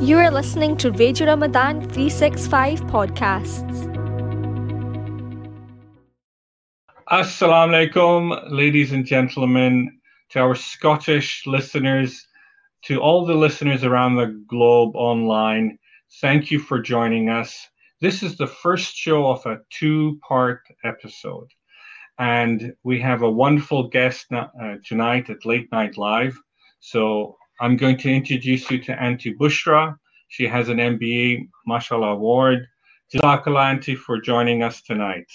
You are listening to Radio Ramadan 365 podcasts. Assalamu alaikum, ladies and gentlemen, to our Scottish listeners, to all the listeners around the globe online. Thank you for joining us. This is the first show of a two part episode. And we have a wonderful guest uh, tonight at Late Night Live. So I'm going to introduce you to Auntie Bushra. She has an MBE, mashallah award. Jazakallah, Auntie, for joining us tonight.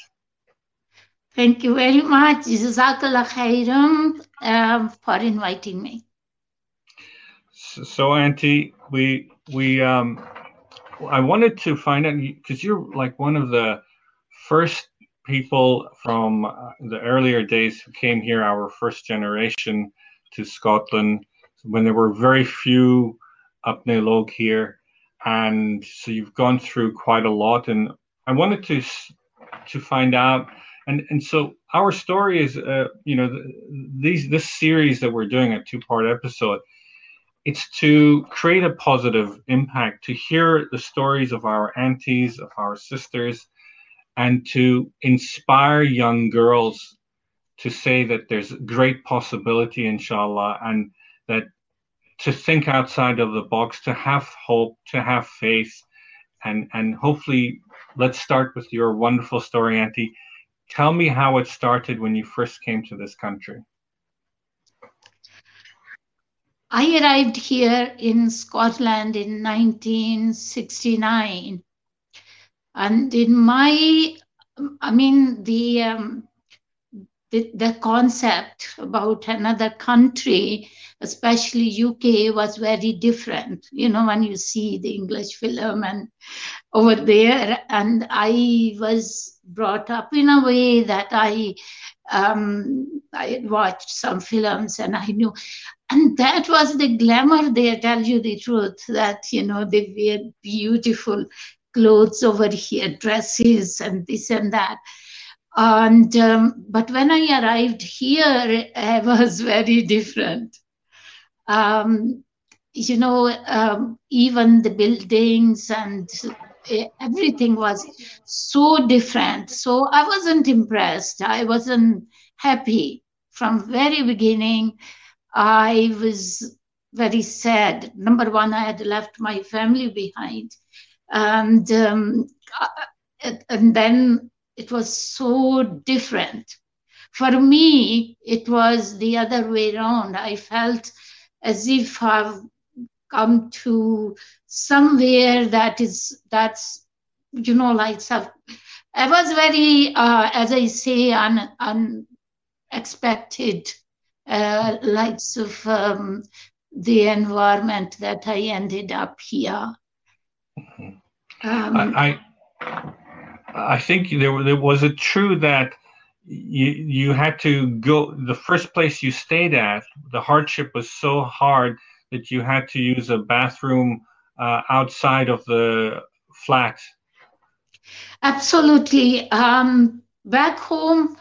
Thank you very much. Jazakallah khairam um, for inviting me. So, so Auntie, we we um, I wanted to find out because you're like one of the first people from uh, the earlier days who came here, our first generation to Scotland, when there were very few apnea log here, and so you've gone through quite a lot. And I wanted to to find out, and and so our story is, uh, you know, these this series that we're doing a two part episode it's to create a positive impact, to hear the stories of our aunties, of our sisters, and to inspire young girls to say that there's great possibility, inshallah, and that to think outside of the box, to have hope, to have faith, and and hopefully, let's start with your wonderful story, Auntie. Tell me how it started when you first came to this country. I arrived here in Scotland in 1969. And in my, I mean, the, um, the, the concept about another country, especially UK, was very different. You know, when you see the English film and over there, and I was brought up in a way that I um, I watched some films and I knew and that was the glamour there tell you the truth that you know they wear beautiful clothes over here dresses and this and that and um, but when i arrived here i was very different um, you know um, even the buildings and everything was so different so i wasn't impressed i wasn't happy from very beginning I was very sad. Number one, I had left my family behind. And, um, uh, and then it was so different. For me, it was the other way around. I felt as if I've come to somewhere that is, that's, you know, like, I was very, uh, as I say, un, unexpected uh, likes of um, the environment that I ended up here. Mm-hmm. Um, I, I think there, there was it true that you you had to go the first place you stayed at. The hardship was so hard that you had to use a bathroom uh, outside of the flat. Absolutely. Um, back home,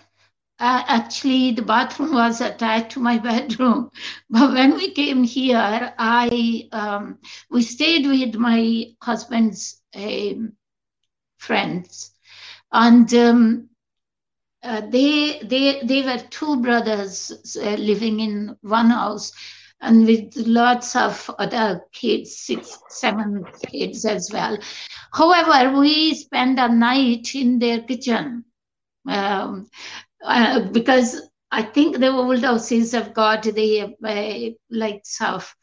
uh, actually the bathroom was attached to my bedroom but when we came here i um, we stayed with my husband's um, friends and um, uh, they they they were two brothers uh, living in one house and with lots of other kids six seven kids as well however we spent a night in their kitchen um, uh, because I think the old houses have got the uh, like of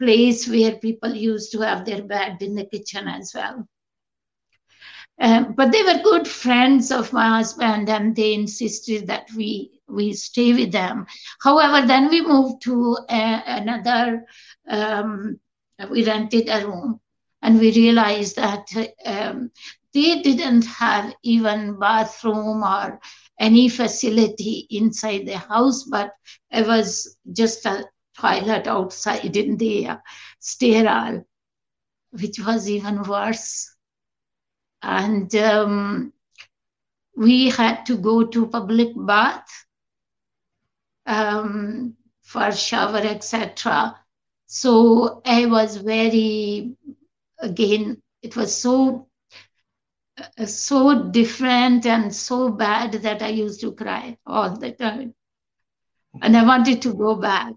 place where people used to have their bed in the kitchen as well. Um, but they were good friends of my husband, and they insisted that we we stay with them. However, then we moved to uh, another. Um, we rented a room, and we realized that um, they didn't have even bathroom or any facility inside the house, but it was just a toilet outside in the sterile, which was even worse. And um, we had to go to public bath um, for shower, etc. So I was very again, it was so uh, so different and so bad that I used to cry all the time. And I wanted to go back.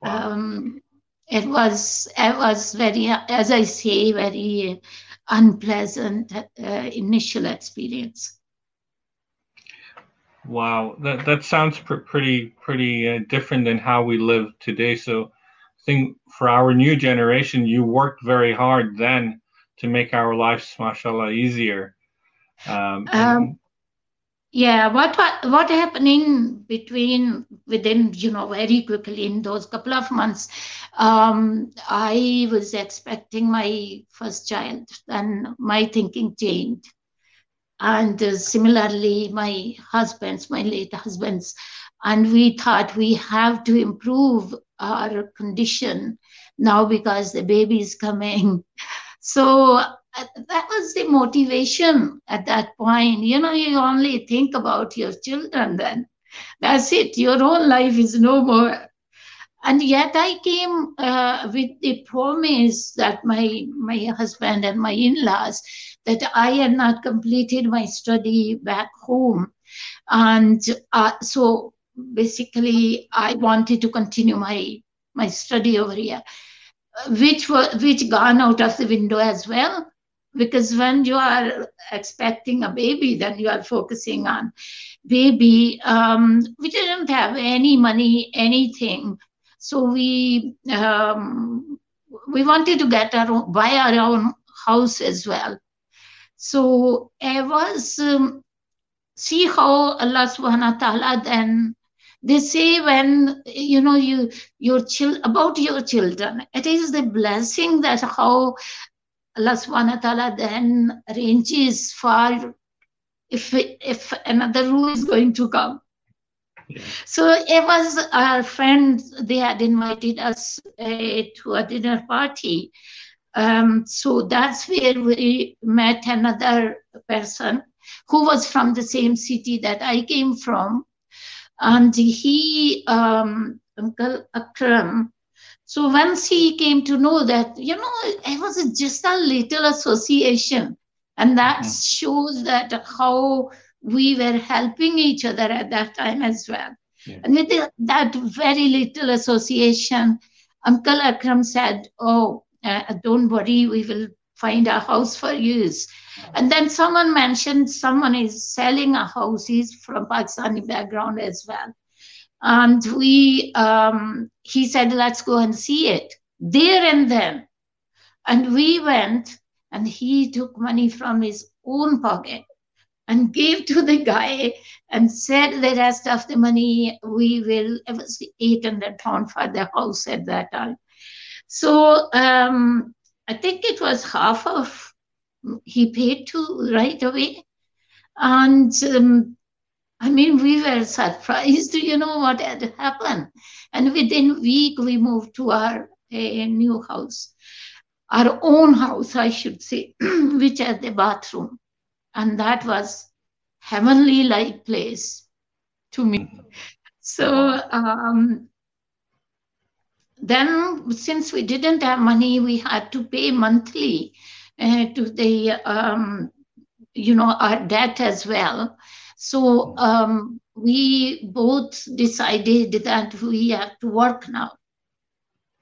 Wow. Um, it was it was very, as I say, very unpleasant uh, initial experience. Wow, that that sounds pr- pretty pretty uh, different than how we live today. So, I think for our new generation, you worked very hard then to make our lives, mashallah, easier. Um, um, yeah, what what happened in between within you know very quickly in those couple of months, um, I was expecting my first child, and my thinking changed, and uh, similarly my husband's, my late husband's, and we thought we have to improve our condition now because the baby is coming. So that was the motivation at that point. You know, you only think about your children then. That's it. Your own life is no more. And yet I came uh, with the promise that my, my husband and my in-laws that I had not completed my study back home. And uh, so basically I wanted to continue my, my study over here, which, were, which gone out of the window as well because when you are expecting a baby then you are focusing on baby um, we didn't have any money anything. So we um, we wanted to get our own, buy our own house as well. So i was um, see how allah subhanahu wa ta'ala then they say when you know you your child about your children it is the blessing that how Allah subhanahu wa ta'ala then arranges for if if another rule is going to come. Yeah. So it was our friends, they had invited us uh, to a dinner party. Um, so that's where we met another person who was from the same city that I came from. And he, um, Uncle Akram, so once he came to know that, you know, it was just a little association. And that mm-hmm. shows that how we were helping each other at that time as well. Yeah. And with that very little association, Uncle Akram said, Oh, uh, don't worry, we will find a house for you. And then someone mentioned someone is selling a house. He's from Pakistani background as well. And we, um, he said, let's go and see it there and then. And we went and he took money from his own pocket and gave to the guy and said the rest of the money we will, it was 800 pound for the house at that time. So um, I think it was half of he paid to right away. And um, I mean, we were surprised, you know, what had happened. And within week, we moved to our a new house, our own house, I should say, which had the bathroom. And that was heavenly like place to me. So um, then, since we didn't have money, we had to pay monthly uh, to the, um, you know, our debt as well. So um, we both decided that we have to work now.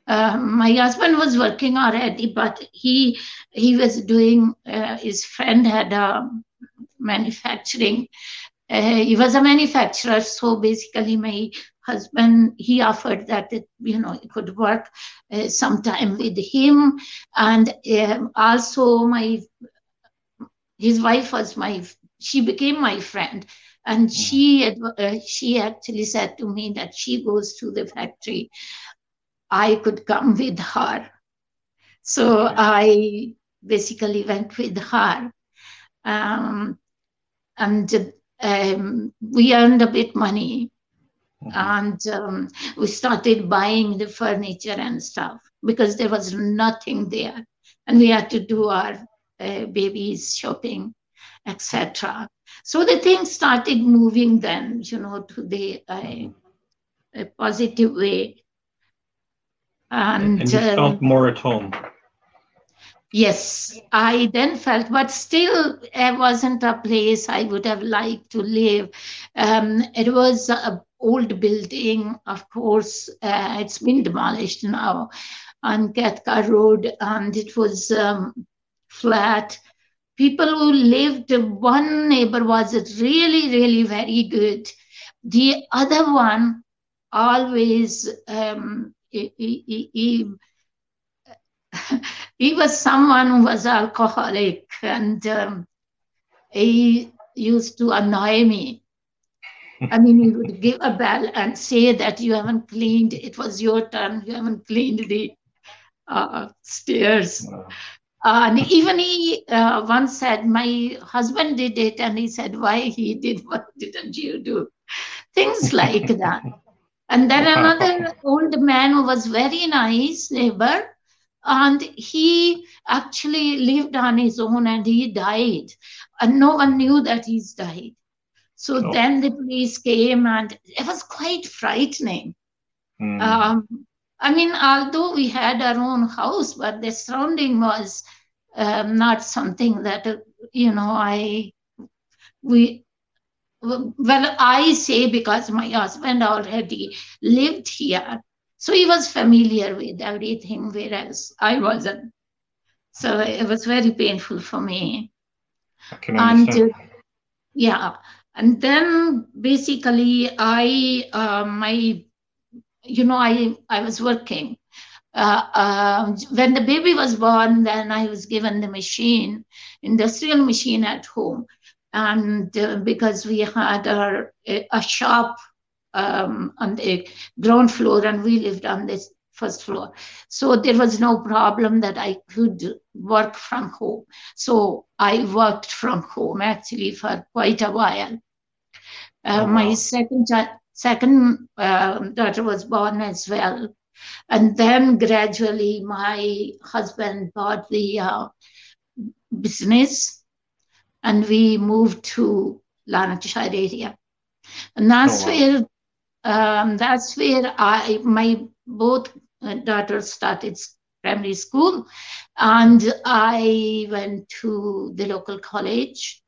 Uh, my husband was working already, but he he was doing. Uh, his friend had a manufacturing. Uh, he was a manufacturer, so basically, my husband he offered that it, you know he could work uh, sometime with him, and um, also my his wife was my she became my friend. And mm-hmm. she uh, she actually said to me that she goes to the factory. I could come with her. So i basically went with her. Um, and um, we earned a bit money. Mm-hmm. and um, we started buying the furniture and stuff because there was nothing there. And we had to do our uh, babies shopping etc. So the things started moving then, you know, to the uh, a positive way. And, and you uh, felt more at home. Yes, I then felt, but still, it wasn't a place I would have liked to live. Um, it was an old building, of course, uh, it's been demolished now on Cathcart Road, and it was um, flat. People who lived, one neighbor was really, really very good. The other one always, um, he, he, he he was someone who was alcoholic and um, he used to annoy me. I mean, he would give a bell and say that you haven't cleaned, it was your turn, you haven't cleaned the uh, stairs. Wow. Uh, and even he uh, once said, My husband did it, and he said, Why he did, what didn't you do? Things like that. And then another old man who was very nice neighbor, and he actually lived on his own and he died and no one knew that he's died so oh. then the police came and it was quite frightening mm. um, i mean although we had our own house but the surrounding was um, not something that uh, you know i we well i say because my husband already lived here so he was familiar with everything, whereas I wasn't. So it was very painful for me. I can understand. And, uh, yeah. And then basically I, uh, my, you know, I, I was working. Uh, uh, when the baby was born, then I was given the machine, industrial machine at home. And uh, because we had our, a shop um, on the ground floor and we lived on this first floor. So there was no problem that I could work from home. So I worked from home actually for quite a while. Uh, oh, wow. My second second uh, daughter was born as well, and then gradually my husband bought the uh, business, and we moved to Lanarkshire area, and that's oh, wow. where um, that's where I my both daughters started primary school, and I went to the local college.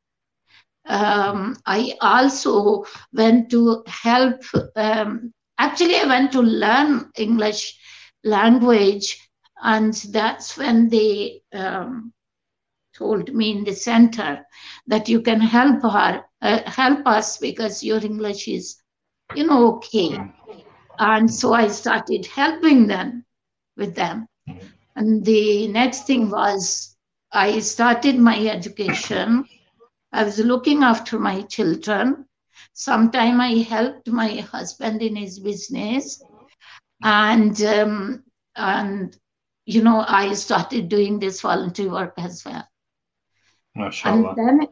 Um, I also went to help. Um, actually, I went to learn English language, and that's when they um, told me in the center that you can help her, uh, help us because your English is you know, okay. And so I started helping them with them. And the next thing was I started my education. I was looking after my children. Sometime I helped my husband in his business. And um, and you know, I started doing this voluntary work as well. Mashallah. And then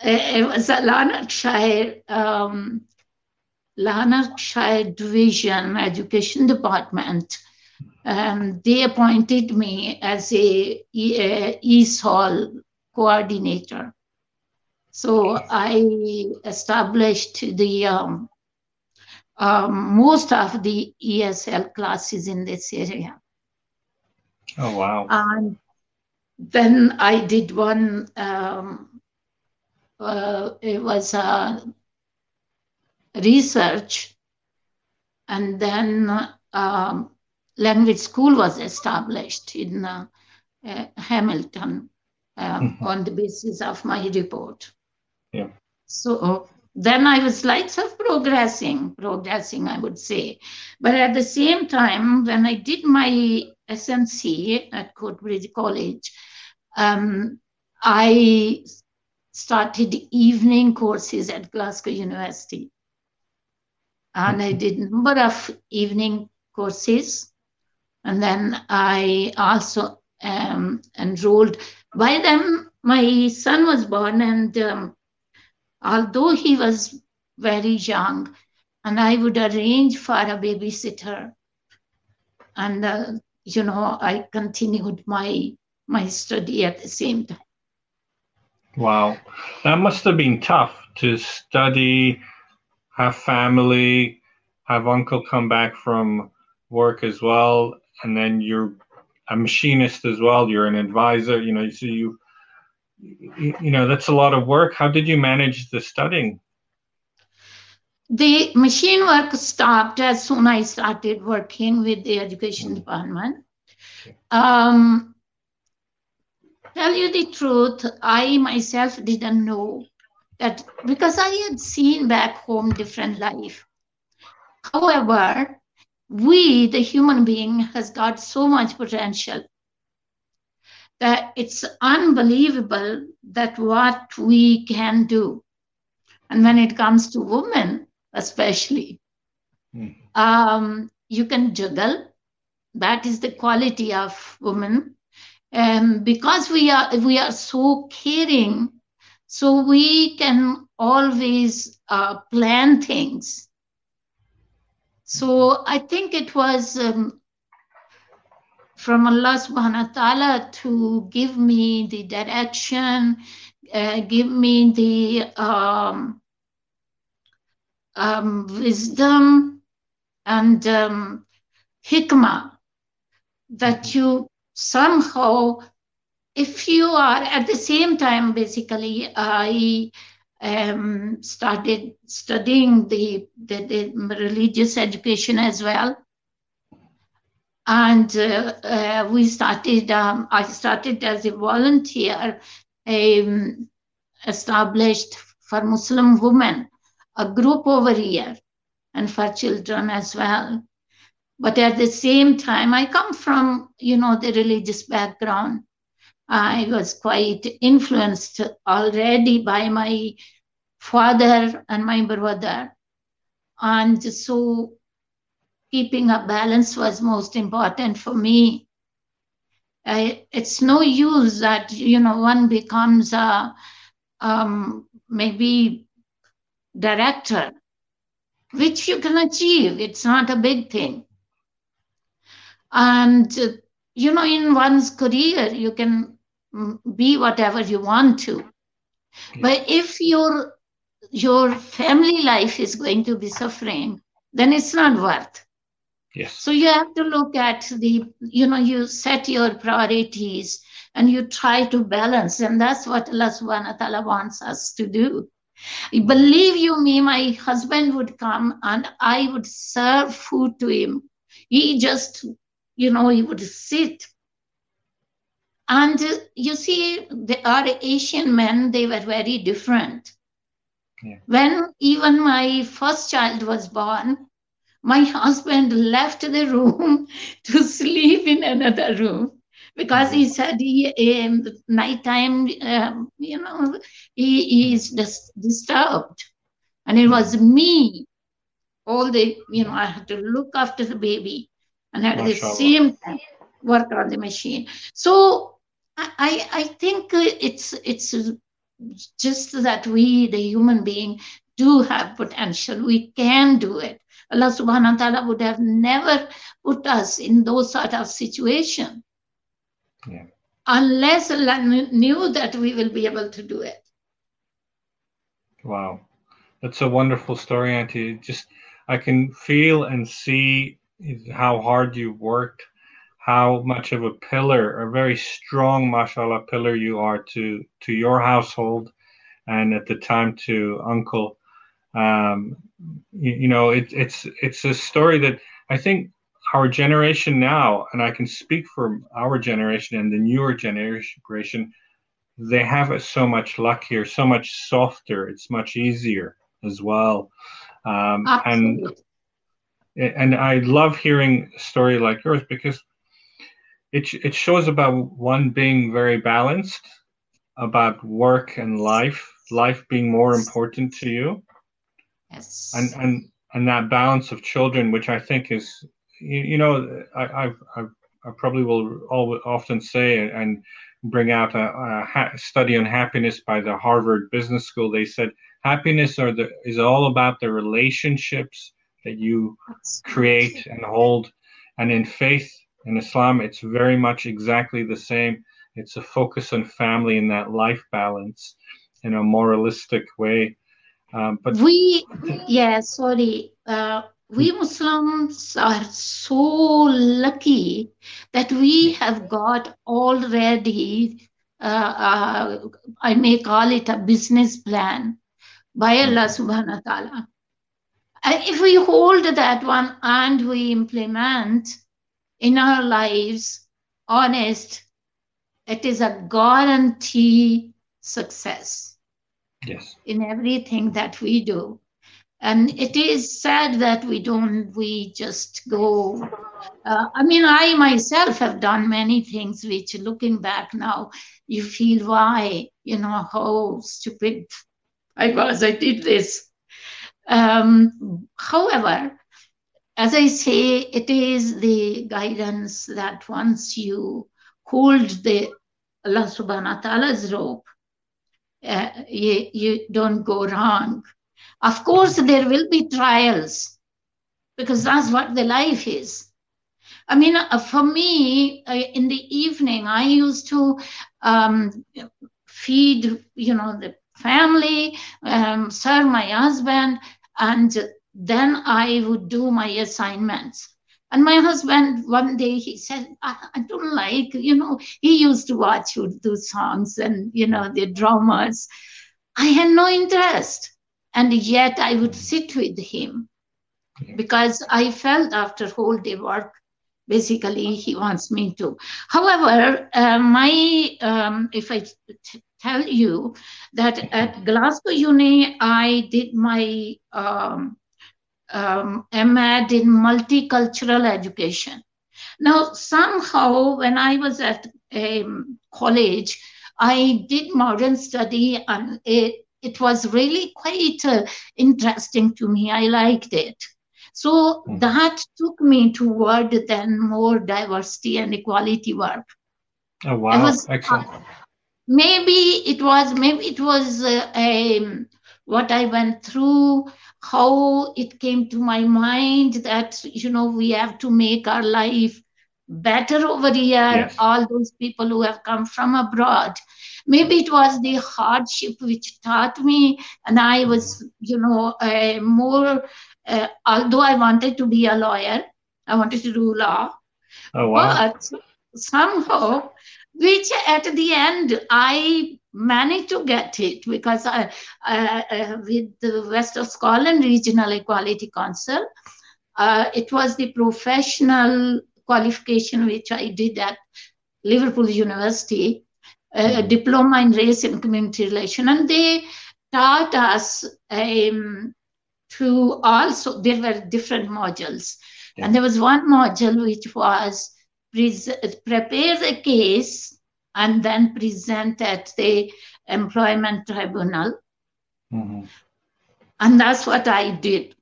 it was a Lanarkshire um, Lanarkshire Division Education Department. Um, they appointed me as a, a ESOL coordinator. So I established the um, um, most of the ESL classes in this area. Oh wow! And then I did one. Um, uh, it was a research, and then um, language school was established in uh, uh, Hamilton uh, mm-hmm. on the basis of my report. Yeah. So then I was like of progressing, progressing, I would say. But at the same time, when I did my SNC at Coatbridge College, um, I started evening courses at Glasgow University and I did a number of evening courses. And then I also um, enrolled. By then, my son was born, and um, although he was very young, and I would arrange for a babysitter, and uh, you know, I continued my my study at the same time. Wow, that must have been tough to study have family, have uncle come back from work as well, and then you're a machinist as well. You're an advisor. You know, so you you know that's a lot of work. How did you manage the studying? The machine work stopped as soon as I started working with the education department. Um, tell you the truth, I myself didn't know that because I had seen back home different life. However, we, the human being, has got so much potential that it's unbelievable that what we can do. And when it comes to women, especially, mm. um, you can juggle. That is the quality of women. And um, because we are we are so caring, so we can always uh, plan things so I think it was um, from Allah subhanahu wa ta'ala to give me the direction, uh, give me the um, um, wisdom and um, hikmah that you somehow, if you are at the same time, basically, I um, started studying the, the, the, religious education as well. And uh, uh, we started, um, I started as a volunteer, um, established for Muslim women, a group over here, and for children as well. But at the same time, I come from, you know, the religious background. I was quite influenced already by my father and my brother. And so keeping a balance was most important for me. I, it's no use that, you know, one becomes a um, maybe director, which you can achieve. It's not a big thing. And, you know, in one's career, you can be whatever you want to. Yeah. But if your your family life is going to be suffering, then it's not worth. Yes. So you have to look at the, you know, you set your priorities and you try to balance. And that's what Allah subhanahu wa ta'ala wants us to do. Believe you me, my husband would come and I would serve food to him. He just, you know, he would sit. And uh, you see, the, our Asian men, they were very different. Yeah. When even my first child was born, my husband left the room to sleep in another room because he said he um, nighttime um, you know he, he is dis- disturbed. And it was me. All the you know i had to look after the baby and at the same time work on the machine. So i i think it's it's just that we the human being do have potential. We can do it Allah subhanahu wa ta'ala would have never put us in those sort of situation. Yeah. Unless Allah knew that we will be able to do it. Wow. That's a wonderful story, Auntie. Just I can feel and see how hard you worked, how much of a pillar, a very strong, mashallah, pillar you are to to your household and at the time to Uncle um, you, you, know, it, it's it's a story that I think our generation now, and I can speak for our generation and the newer generation, they have so much luckier, so much softer. It's much easier as well, um, and and I love hearing a story like yours because it it shows about one being very balanced, about work and life, life being more important to you, Yes. And and and that balance of children, which I think is, you, you know, I, I've, I've I probably will all, often say and bring out a, a ha- study on happiness by the Harvard Business School. They said happiness are the, is all about the relationships that you create and hold. And in faith in Islam, it's very much exactly the same. It's a focus on family and that life balance in a moralistic way. Um, but we, yeah, sorry. Uh, we Muslims are so lucky that we have got already, uh, uh, I may call it a business plan by Allah subhanahu wa ta'ala. if we hold that one and we implement in our lives, honest, it is a guarantee success. Yes. In everything that we do and it is sad that we don't we just go uh, i mean i myself have done many things which looking back now you feel why you know how stupid i was i did this um, however as i say it is the guidance that once you hold the allah subhanahu wa ta'ala's rope uh, you, you don't go wrong of course, there will be trials because that's what the life is. I mean, uh, for me, uh, in the evening, I used to um, feed, you know, the family, um, serve my husband, and then I would do my assignments. And my husband, one day, he said, I, I don't like, you know, he used to watch Urdu songs and, you know, the dramas. I had no interest and yet I would sit with him because I felt after whole day work, basically he wants me to. However, uh, my um, if I t- tell you that at Glasgow Uni I did my um, um, MAD in multicultural education. Now somehow when I was at um, college, I did modern study and it it was really quite uh, interesting to me. I liked it. So mm. that took me toward then more diversity and equality work. Oh wow! Was, Excellent. Uh, maybe it was maybe it was uh, um, what I went through, how it came to my mind that you know we have to make our life better over here. Yes. All those people who have come from abroad, maybe it was the hardship which taught me and i was you know uh, more uh, although i wanted to be a lawyer i wanted to do law oh, wow. but somehow which at the end i managed to get it because I, uh, with the west of scotland regional equality council uh, it was the professional qualification which i did at liverpool university a diploma in race and community relation, and they taught us um, to also there were different modules, yeah. and there was one module which was prepare the case and then present at the employment tribunal. Mm-hmm. And that's what I did.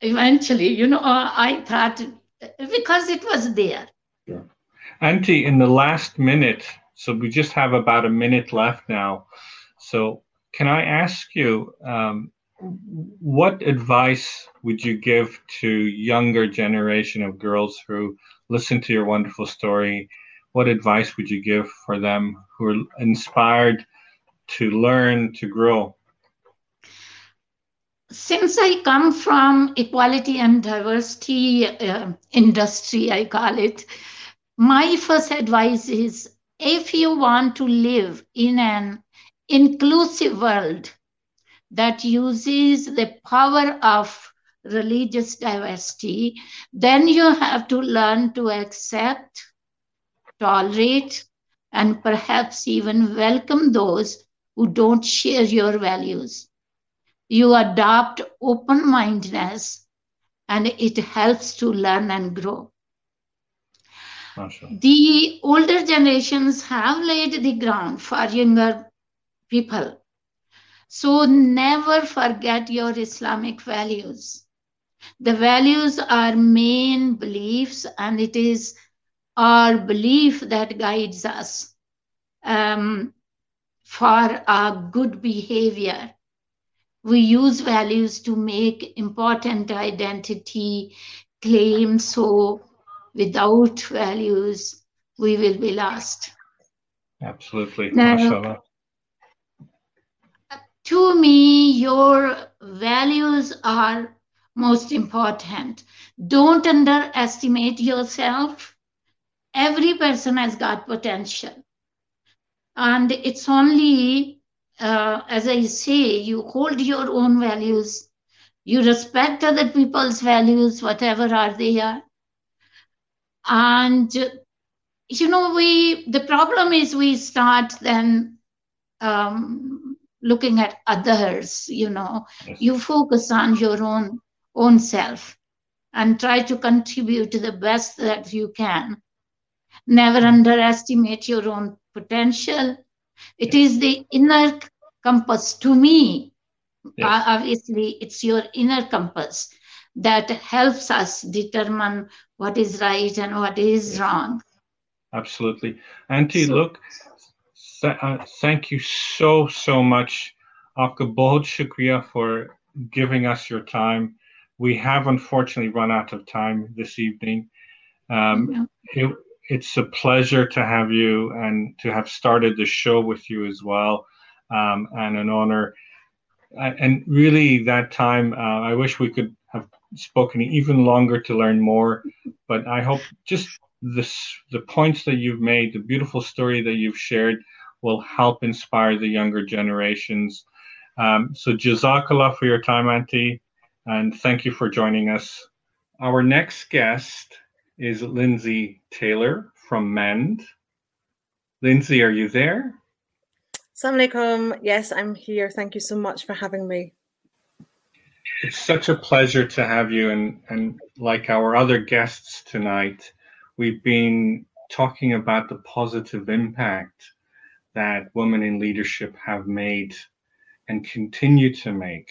Eventually, you know, I thought because it was there. Yeah. Auntie, in the last minute, so we just have about a minute left now. So can I ask you, um, what advice would you give to younger generation of girls who listen to your wonderful story? What advice would you give for them who are inspired to learn to grow? Since I come from equality and diversity uh, industry, I call it, my first advice is if you want to live in an inclusive world that uses the power of religious diversity, then you have to learn to accept, tolerate, and perhaps even welcome those who don't share your values. You adopt open mindedness and it helps to learn and grow. The older generations have laid the ground for younger people. So never forget your Islamic values. The values are main beliefs, and it is our belief that guides us um, for our good behavior. We use values to make important identity claims so without values, we will be lost. Absolutely. Now, to me, your values are most important. Don't underestimate yourself. Every person has got potential. And it's only, uh, as I say, you hold your own values, you respect other people's values, whatever are they are. And, you know, we, the problem is we start then um, looking at others, you know, yes. you focus on your own own self and try to contribute to the best that you can. Never underestimate your own potential. It is the inner compass to me. Yes. Obviously, it's your inner compass that helps us determine what is right and what is yes. wrong. Absolutely. Auntie, so, look, th- uh, thank you so, so much. Aapka bahut shukriya for giving us your time we have unfortunately run out of time this evening. Um, yeah. it, it's a pleasure to have you and to have started the show with you as well, um, and an honor. And really, that time, uh, I wish we could have spoken even longer to learn more. But I hope just this, the points that you've made, the beautiful story that you've shared, will help inspire the younger generations. Um, so, Jazakallah for your time, Auntie and thank you for joining us. Our next guest is Lindsay Taylor from MEND. Lindsay, are you there? Assalamu alaikum. Yes, I'm here. Thank you so much for having me. It's such a pleasure to have you. And, and like our other guests tonight, we've been talking about the positive impact that women in leadership have made and continue to make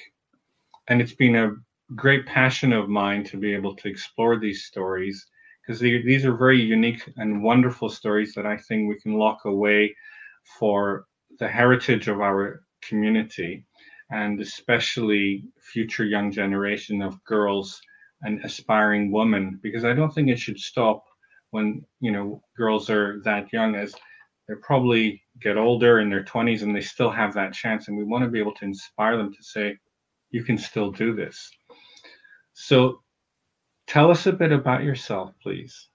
and it's been a great passion of mine to be able to explore these stories because these are very unique and wonderful stories that I think we can lock away for the heritage of our community and especially future young generation of girls and aspiring women because I don't think it should stop when you know girls are that young as they probably get older in their 20s and they still have that chance and we want to be able to inspire them to say you can still do this. So tell us a bit about yourself, please.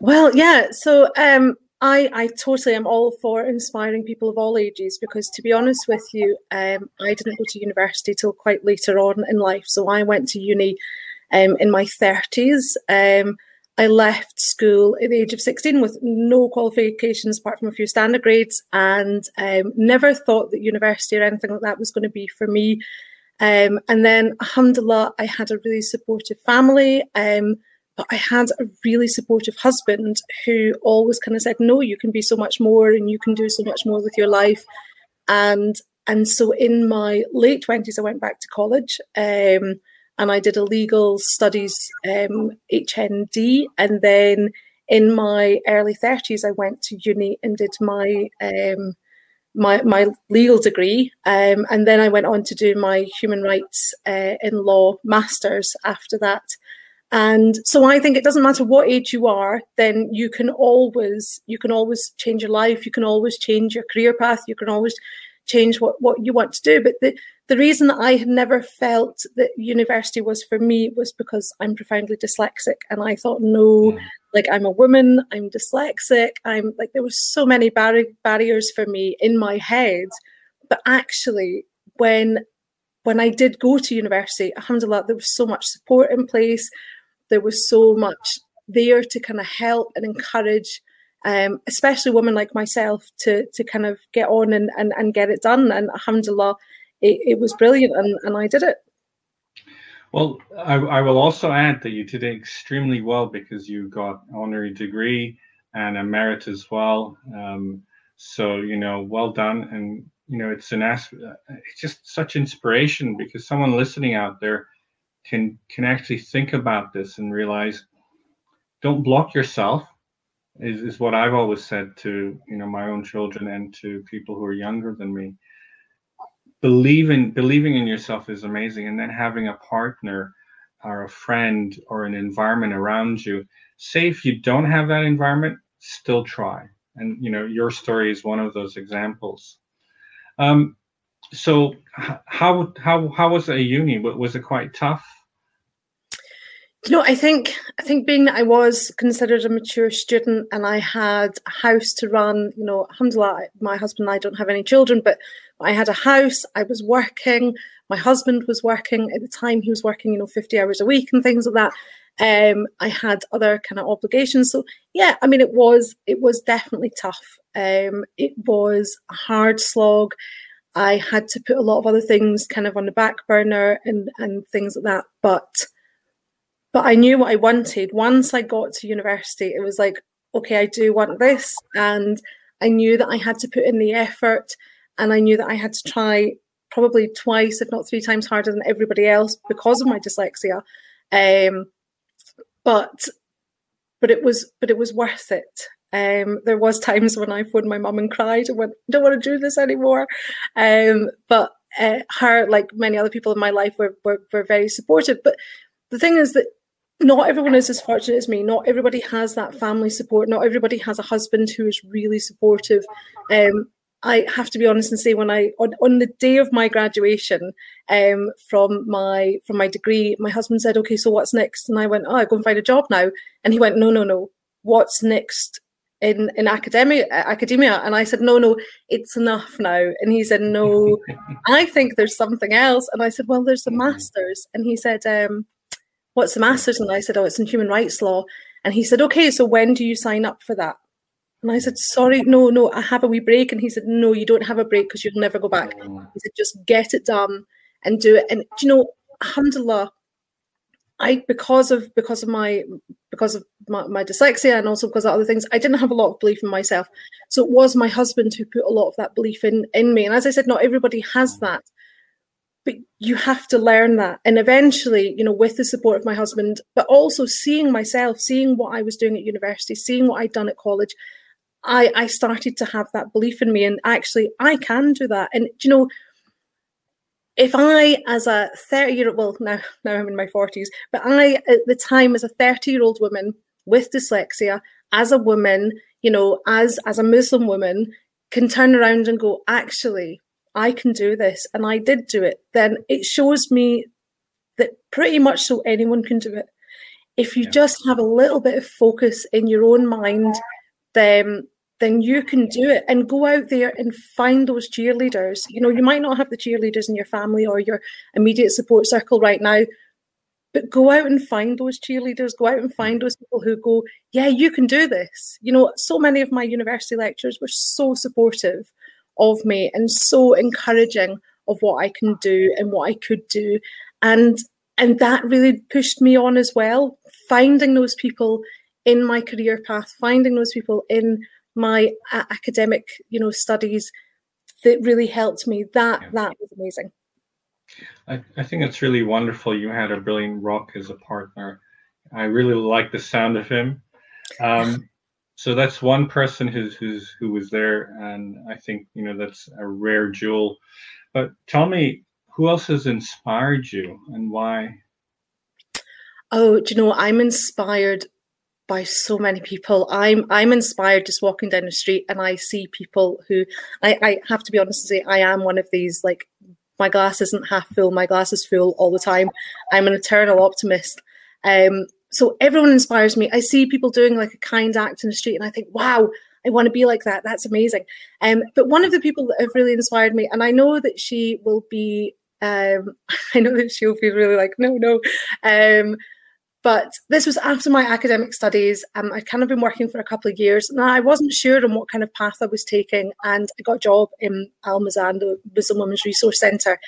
Well, yeah. So um, I, I totally am all for inspiring people of all ages because, to be honest with you, um, I didn't go to university till quite later on in life. So I went to uni um, in my 30s. Um, I left school at the age of 16 with no qualifications apart from a few standard grades and um, never thought that university or anything like that was going to be for me. Um, and then, alhamdulillah, I had a really supportive family, um, but I had a really supportive husband who always kind of said, No, you can be so much more and you can do so much more with your life. And and so in my late 20s, I went back to college. Um, and I did a legal studies um, HND, and then in my early thirties, I went to uni and did my um, my my legal degree, um, and then I went on to do my human rights uh, in law masters after that. And so I think it doesn't matter what age you are, then you can always you can always change your life, you can always change your career path, you can always change what, what you want to do. But the, the reason that I had never felt that university was for me was because I'm profoundly dyslexic. And I thought, no, yeah. Like I'm a woman, I'm dyslexic. I'm like, there was so many bar- barriers for me in my head. But actually, when when I did go to university, alhamdulillah, there was so much support in place. There was so much there to kind of help and encourage um, especially women like myself to to kind of get on and, and, and get it done. And alhamdulillah, it, it was brilliant and, and I did it. Well, I, I will also add that you did extremely well because you got honorary degree and a merit as well. Um, so you know, well done, and you know, it's an as- it's just such inspiration because someone listening out there can can actually think about this and realize, don't block yourself is, is what I've always said to you know my own children and to people who are younger than me. Believing believing in yourself is amazing, and then having a partner or a friend or an environment around you. Say if you don't have that environment, still try. And you know your story is one of those examples. Um, so how how how was it at uni? Was it quite tough? You know, I think I think being that I was considered a mature student and I had a house to run, you know, alhamdulillah, my husband and I don't have any children, but I had a house, I was working, my husband was working at the time, he was working, you know, 50 hours a week and things like that. Um, I had other kind of obligations. So yeah, I mean it was it was definitely tough. Um, it was a hard slog. I had to put a lot of other things kind of on the back burner and and things like that. But but I knew what I wanted. Once I got to university, it was like, okay, I do want this. And I knew that I had to put in the effort and I knew that I had to try probably twice, if not three times harder than everybody else because of my dyslexia. Um, but but it was but it was worth it. Um, there was times when I phoned my mum and cried and went, I don't want to do this anymore. Um, but uh, her, like many other people in my life, were, were, were very supportive. But the thing is that not everyone is as fortunate as me. Not everybody has that family support. Not everybody has a husband who is really supportive. Um, I have to be honest and say, when I on, on the day of my graduation um, from my from my degree, my husband said, "Okay, so what's next?" And I went, "Oh, I go and find a job now." And he went, "No, no, no. What's next in in academia academia and i said no no it's enough now and he said no i think there's something else and i said well there's the masters and he said um, what's the master's? And I said, oh, it's in human rights law. And he said, okay, so when do you sign up for that? And I said, sorry, no, no, I have a wee break. And he said, no, you don't have a break because you'll never go back. Mm. He said, just get it done and do it. And do you know, alhamdulillah, I because of because of my because of my, my, dyslexia and also because of other things, I didn't have a lot of belief in myself. So it was my husband who put a lot of that belief in in me. And as I said, not everybody has that but you have to learn that and eventually you know with the support of my husband but also seeing myself seeing what i was doing at university seeing what i'd done at college i i started to have that belief in me and actually i can do that and you know if i as a 30 year old well now now i'm in my 40s but i at the time as a 30 year old woman with dyslexia as a woman you know as as a muslim woman can turn around and go actually I can do this and I did do it, then it shows me that pretty much so anyone can do it. If you yeah. just have a little bit of focus in your own mind, then then you can do it and go out there and find those cheerleaders. You know, you might not have the cheerleaders in your family or your immediate support circle right now, but go out and find those cheerleaders, go out and find those people who go, Yeah, you can do this. You know, so many of my university lecturers were so supportive of me and so encouraging of what I can do and what I could do. And and that really pushed me on as well, finding those people in my career path, finding those people in my academic, you know, studies that really helped me. That yeah. that was amazing. I, I think it's really wonderful. You had a brilliant rock as a partner. I really like the sound of him. Um, so that's one person who's who's who was there, and I think you know that's a rare jewel. But tell me, who else has inspired you, and why? Oh, do you know I'm inspired by so many people. I'm I'm inspired just walking down the street and I see people who I, I have to be honest and say I am one of these like my glass isn't half full, my glass is full all the time. I'm an eternal optimist. Um, so everyone inspires me. I see people doing like a kind act in the street, and I think, wow, I want to be like that. That's amazing. Um, but one of the people that have really inspired me, and I know that she will be, um, I know that she'll be really like, no, no. But this was after my academic studies. Um, I'd kind of been working for a couple of years, and I wasn't sure on what kind of path I was taking. And I got a job in Al Mizan, the Muslim Women's Resource Centre.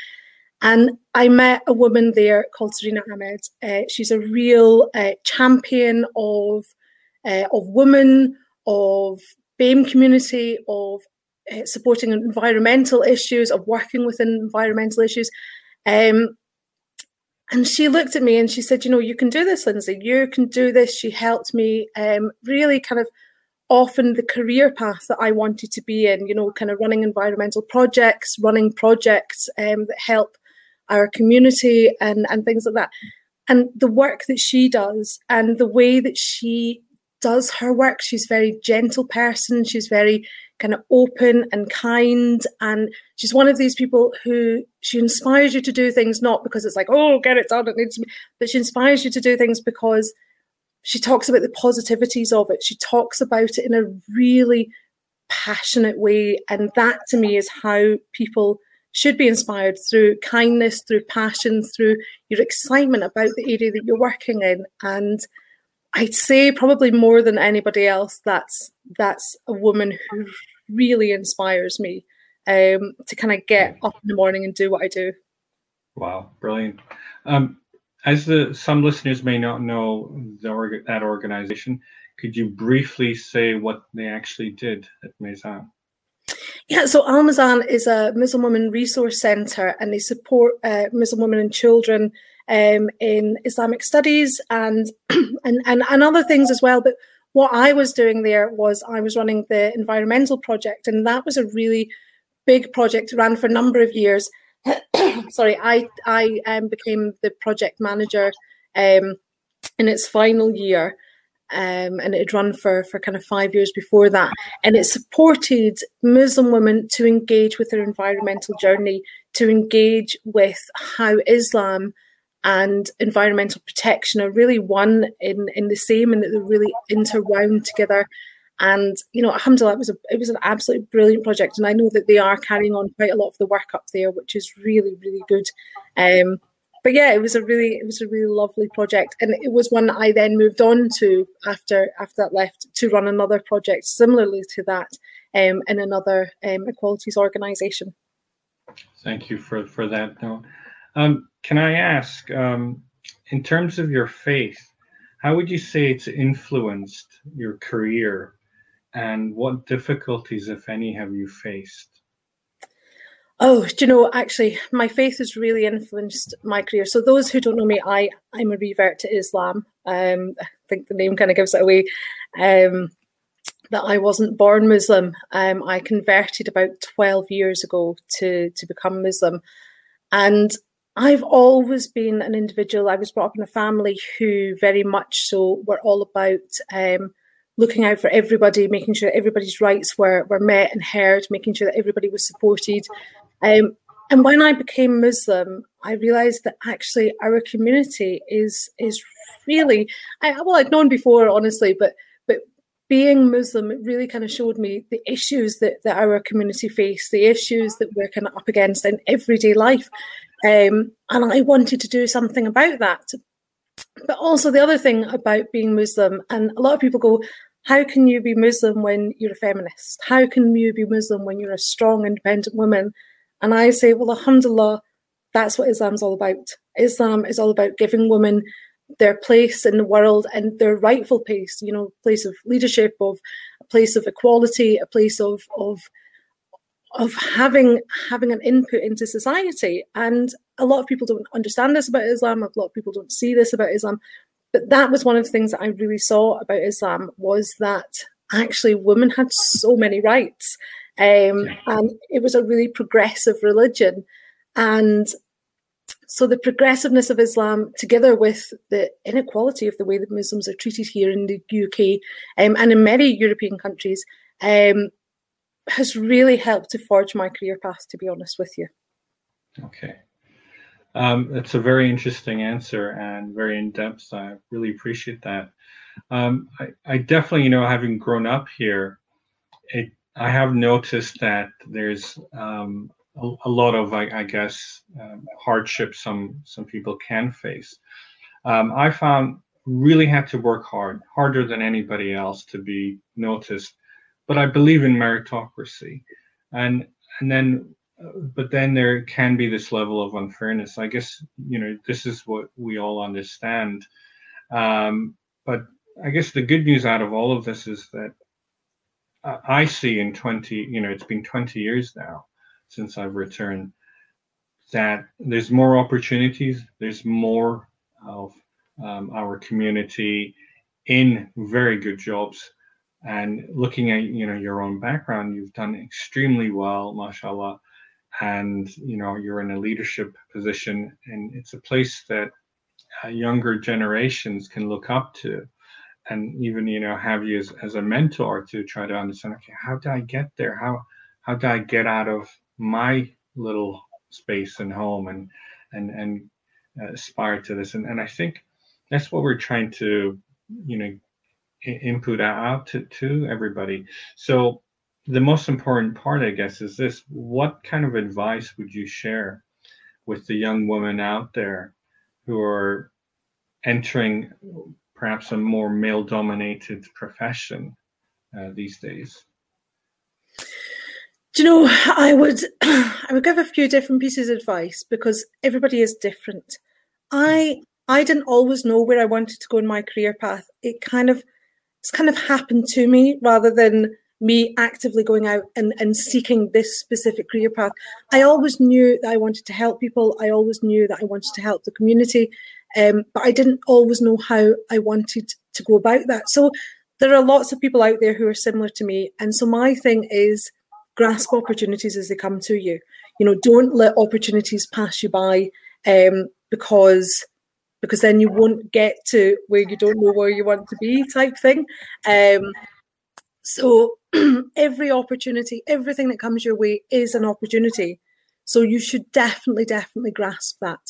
And I met a woman there called Serena Ahmed. Uh, she's a real uh, champion of uh, of women, of BAME community, of uh, supporting environmental issues, of working within environmental issues. Um, and she looked at me and she said, "You know, you can do this, Lindsay. You can do this." She helped me um, really kind of often the career path that I wanted to be in. You know, kind of running environmental projects, running projects um, that help our community and, and things like that. And the work that she does and the way that she does her work. She's a very gentle person. She's very kind of open and kind. And she's one of these people who she inspires you to do things not because it's like, oh, get it done, it needs to be, but she inspires you to do things because she talks about the positivities of it. She talks about it in a really passionate way. And that to me is how people should be inspired through kindness, through passion, through your excitement about the area that you're working in. And I'd say probably more than anybody else, that's that's a woman who really inspires me um, to kind of get up in the morning and do what I do. Wow, brilliant! Um, as the some listeners may not know the org- that organization, could you briefly say what they actually did at Mizan? Yeah, so Al Mizan is a Muslim Women Resource Centre and they support uh, Muslim women and children um, in Islamic studies and, and, and, and other things as well. But what I was doing there was I was running the environmental project, and that was a really big project. Ran for a number of years. Sorry, I I um, became the project manager um, in its final year, um, and it had run for for kind of five years before that. And it supported Muslim women to engage with their environmental journey, to engage with how Islam and environmental protection are really one in, in the same and that they're really interwound together. And you know, alhamdulillah, it was a it was an absolutely brilliant project, and I know that they are carrying on quite a lot of the work up there, which is really really good. Um, but yeah, it was a really it was a really lovely project, and it was one I then moved on to after after that left to run another project similarly to that um, in another um, equalities organisation. Thank you for for that. Um, can I ask, um, in terms of your faith, how would you say it's influenced your career, and what difficulties, if any, have you faced? Oh, do you know, actually, my faith has really influenced my career. So, those who don't know me, I, I'm a revert to Islam. Um, I think the name kind of gives it away. Um, that I wasn't born Muslim. Um, I converted about 12 years ago to, to become Muslim. And I've always been an individual. I was brought up in a family who very much so were all about um, looking out for everybody, making sure everybody's rights were, were met and heard, making sure that everybody was supported. Um, and when I became Muslim, I realised that actually our community is is really I, well I'd known before honestly, but but being Muslim it really kind of showed me the issues that, that our community face, the issues that we're kind of up against in everyday life. Um, and I wanted to do something about that. But also, the other thing about being Muslim, and a lot of people go, How can you be Muslim when you're a feminist? How can you be Muslim when you're a strong, independent woman? And I say, Well, alhamdulillah, that's what Islam's all about. Islam is all about giving women their place in the world and their rightful place, you know, place of leadership, of a place of equality, a place of of of having having an input into society. And a lot of people don't understand this about Islam. A lot of people don't see this about Islam. But that was one of the things that I really saw about Islam was that actually women had so many rights. Um, and it was a really progressive religion. And so the progressiveness of Islam, together with the inequality of the way that Muslims are treated here in the UK um, and in many European countries, um, has really helped to forge my career path, to be honest with you. Okay. Um, that's a very interesting answer and very in depth. I really appreciate that. Um, I, I, definitely, you know, having grown up here, it, I have noticed that there's um, a, a, lot of, I, I guess, um, hardships some some people can face. Um, I found really had to work hard, harder than anybody else, to be noticed but I believe in meritocracy, and and then, but then there can be this level of unfairness. I guess you know this is what we all understand, um, but I guess the good news out of all of this is that I see in 20, you know, it's been 20 years now since I've returned, that there's more opportunities, there's more of um, our community in very good jobs and looking at you know your own background you've done extremely well mashallah. And you know you're in a leadership position and it's a place that uh, younger generations can look up to. And even you know have you as, as a mentor to try to understand okay how did i get there? How how did i get out of my little space and home and and and uh, aspire to this? And, and i think that's what we're trying to you know input out to, to everybody so the most important part i guess is this what kind of advice would you share with the young women out there who are entering perhaps a more male dominated profession uh, these days? Do you know, I would I would give a few different pieces of advice because everybody is different. I I didn't always know where I wanted to go in my career path. It kind of it's kind of happened to me rather than me actively going out and, and seeking this specific career path. I always knew that I wanted to help people. I always knew that I wanted to help the community. Um, but I didn't always know how I wanted to go about that. So there are lots of people out there who are similar to me. And so my thing is grasp opportunities as they come to you. You know, don't let opportunities pass you by um, because because then you won't get to where you don't know where you want to be type thing. Um, so every opportunity, everything that comes your way is an opportunity. So you should definitely, definitely grasp that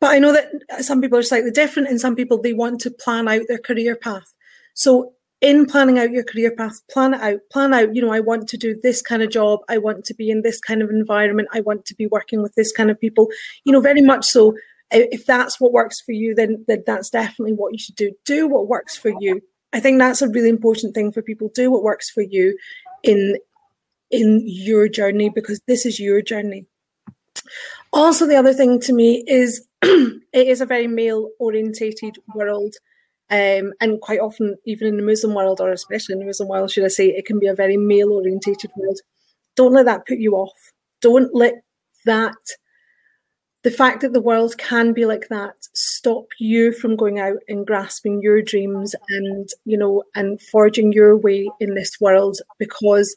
but I know that some people are slightly different, and some people they want to plan out their career path. So in planning out your career path, plan it out. Plan out, you know, I want to do this kind of job. I want to be in this kind of environment. I want to be working with this kind of people. You know, very much so. If that's what works for you, then, then that's definitely what you should do. Do what works for you. I think that's a really important thing for people. Do what works for you in in your journey because this is your journey. Also, the other thing to me is it is a very male orientated world. Um, and quite often, even in the Muslim world, or especially in the Muslim world, should I say, it can be a very male orientated world. Don't let that put you off. Don't let that, the fact that the world can be like that, stop you from going out and grasping your dreams and, you know, and forging your way in this world because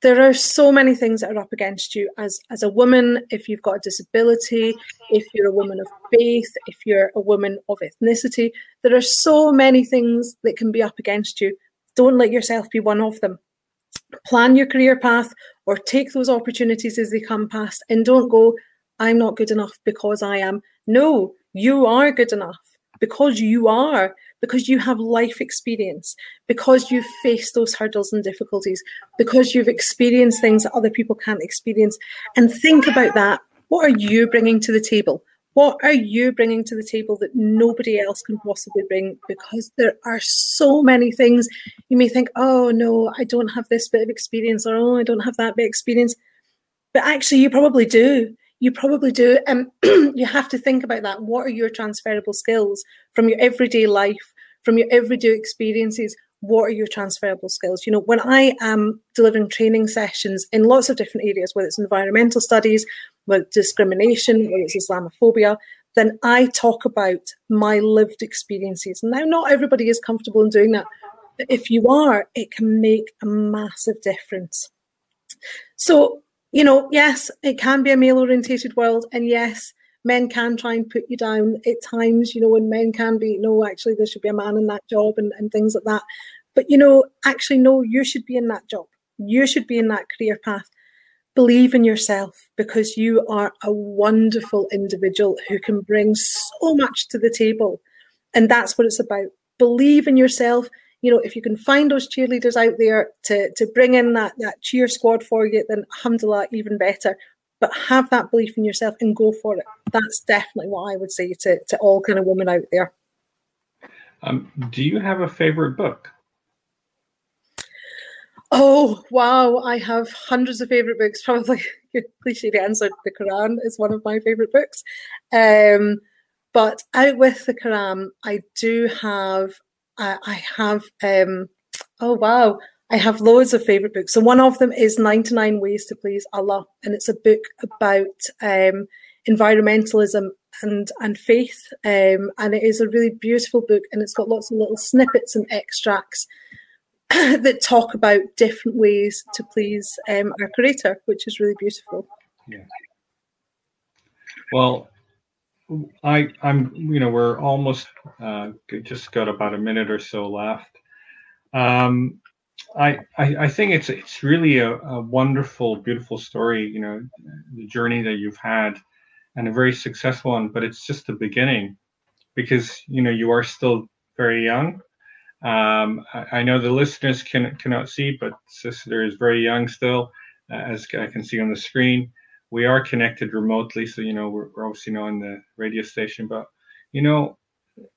there are so many things that are up against you. As as a woman if you've got a disability if you're a woman of faith if you're a woman of ethnicity there are so many things that can be up against you. Don't let yourself be one of them. Plan your career path or take those opportunities as they come past and don't go i'm not good enough because i am no you are good enough because you are because you have life experience, because you've faced those hurdles and difficulties, because you've experienced things that other people can't experience. And think about that. What are you bringing to the table? What are you bringing to the table that nobody else can possibly bring? Because there are so many things. You may think, oh, no, I don't have this bit of experience, or oh, I don't have that bit of experience. But actually, you probably do you probably do. Um, and you have to think about that. What are your transferable skills from your everyday life, from your everyday experiences? What are your transferable skills? You know, when I am delivering training sessions in lots of different areas, whether it's environmental studies, whether it's discrimination, whether it's Islamophobia, then I talk about my lived experiences. Now, not everybody is comfortable in doing that. But if you are, it can make a massive difference. So you know, yes, it can be a male orientated world, and yes, men can try and put you down at times, you know, and men can be, no, actually, there should be a man in that job and, and things like that. But, you know, actually, no, you should be in that job. You should be in that career path. Believe in yourself because you are a wonderful individual who can bring so much to the table. And that's what it's about. Believe in yourself you know, if you can find those cheerleaders out there to to bring in that that cheer squad for you, then alhamdulillah, even better. But have that belief in yourself and go for it. That's definitely what I would say to, to all kind of women out there. Um, do you have a favorite book? Oh wow, I have hundreds of favorite books. Probably cliche to answer. The Quran is one of my favorite books. Um, but out with the Quran, I do have I, I have, um, oh wow, I have loads of favorite books. So one of them is 99 Ways to Please Allah, and it's a book about um, environmentalism and and faith, um, and it is a really beautiful book, and it's got lots of little snippets and extracts that talk about different ways to please um, our Creator, which is really beautiful. Yeah. Well, I, I'm, you know, we're almost uh, just got about a minute or so left. Um, I, I, I think it's it's really a, a wonderful, beautiful story. You know, the journey that you've had, and a very successful one. But it's just the beginning, because you know you are still very young. Um, I, I, know the listeners can cannot see, but sister is very young still, uh, as I can see on the screen. We are connected remotely, so you know we're, we're obviously not on the radio station, but you know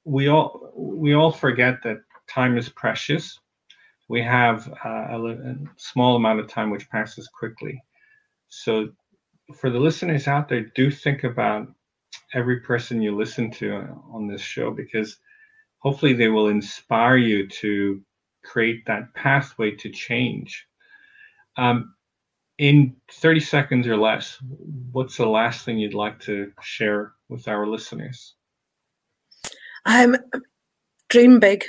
we all we all forget that time is precious we have uh, a, a, small amount of time which passes quickly. So, for the listeners out there, do think about every person you listen to on this show because hopefully they will inspire you to create that pathway to change. Um, in 30 seconds or less, what's the last thing you'd like to share with our listeners? Um, dream big.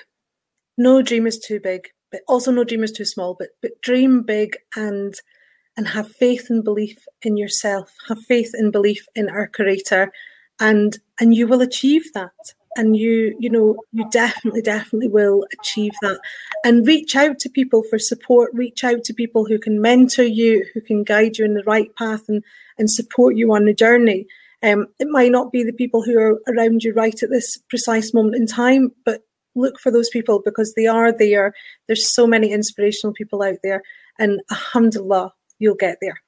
No dream is too big but also no dream is too small. But but dream big and and have faith and belief in yourself. Have faith and belief in our creator, and and you will achieve that. And you you know you definitely definitely will achieve that. And reach out to people for support. Reach out to people who can mentor you, who can guide you in the right path, and and support you on the journey. Um, it might not be the people who are around you right at this precise moment in time, but look for those people because they are there. There's so many inspirational people out there, and alhamdulillah, you'll get there.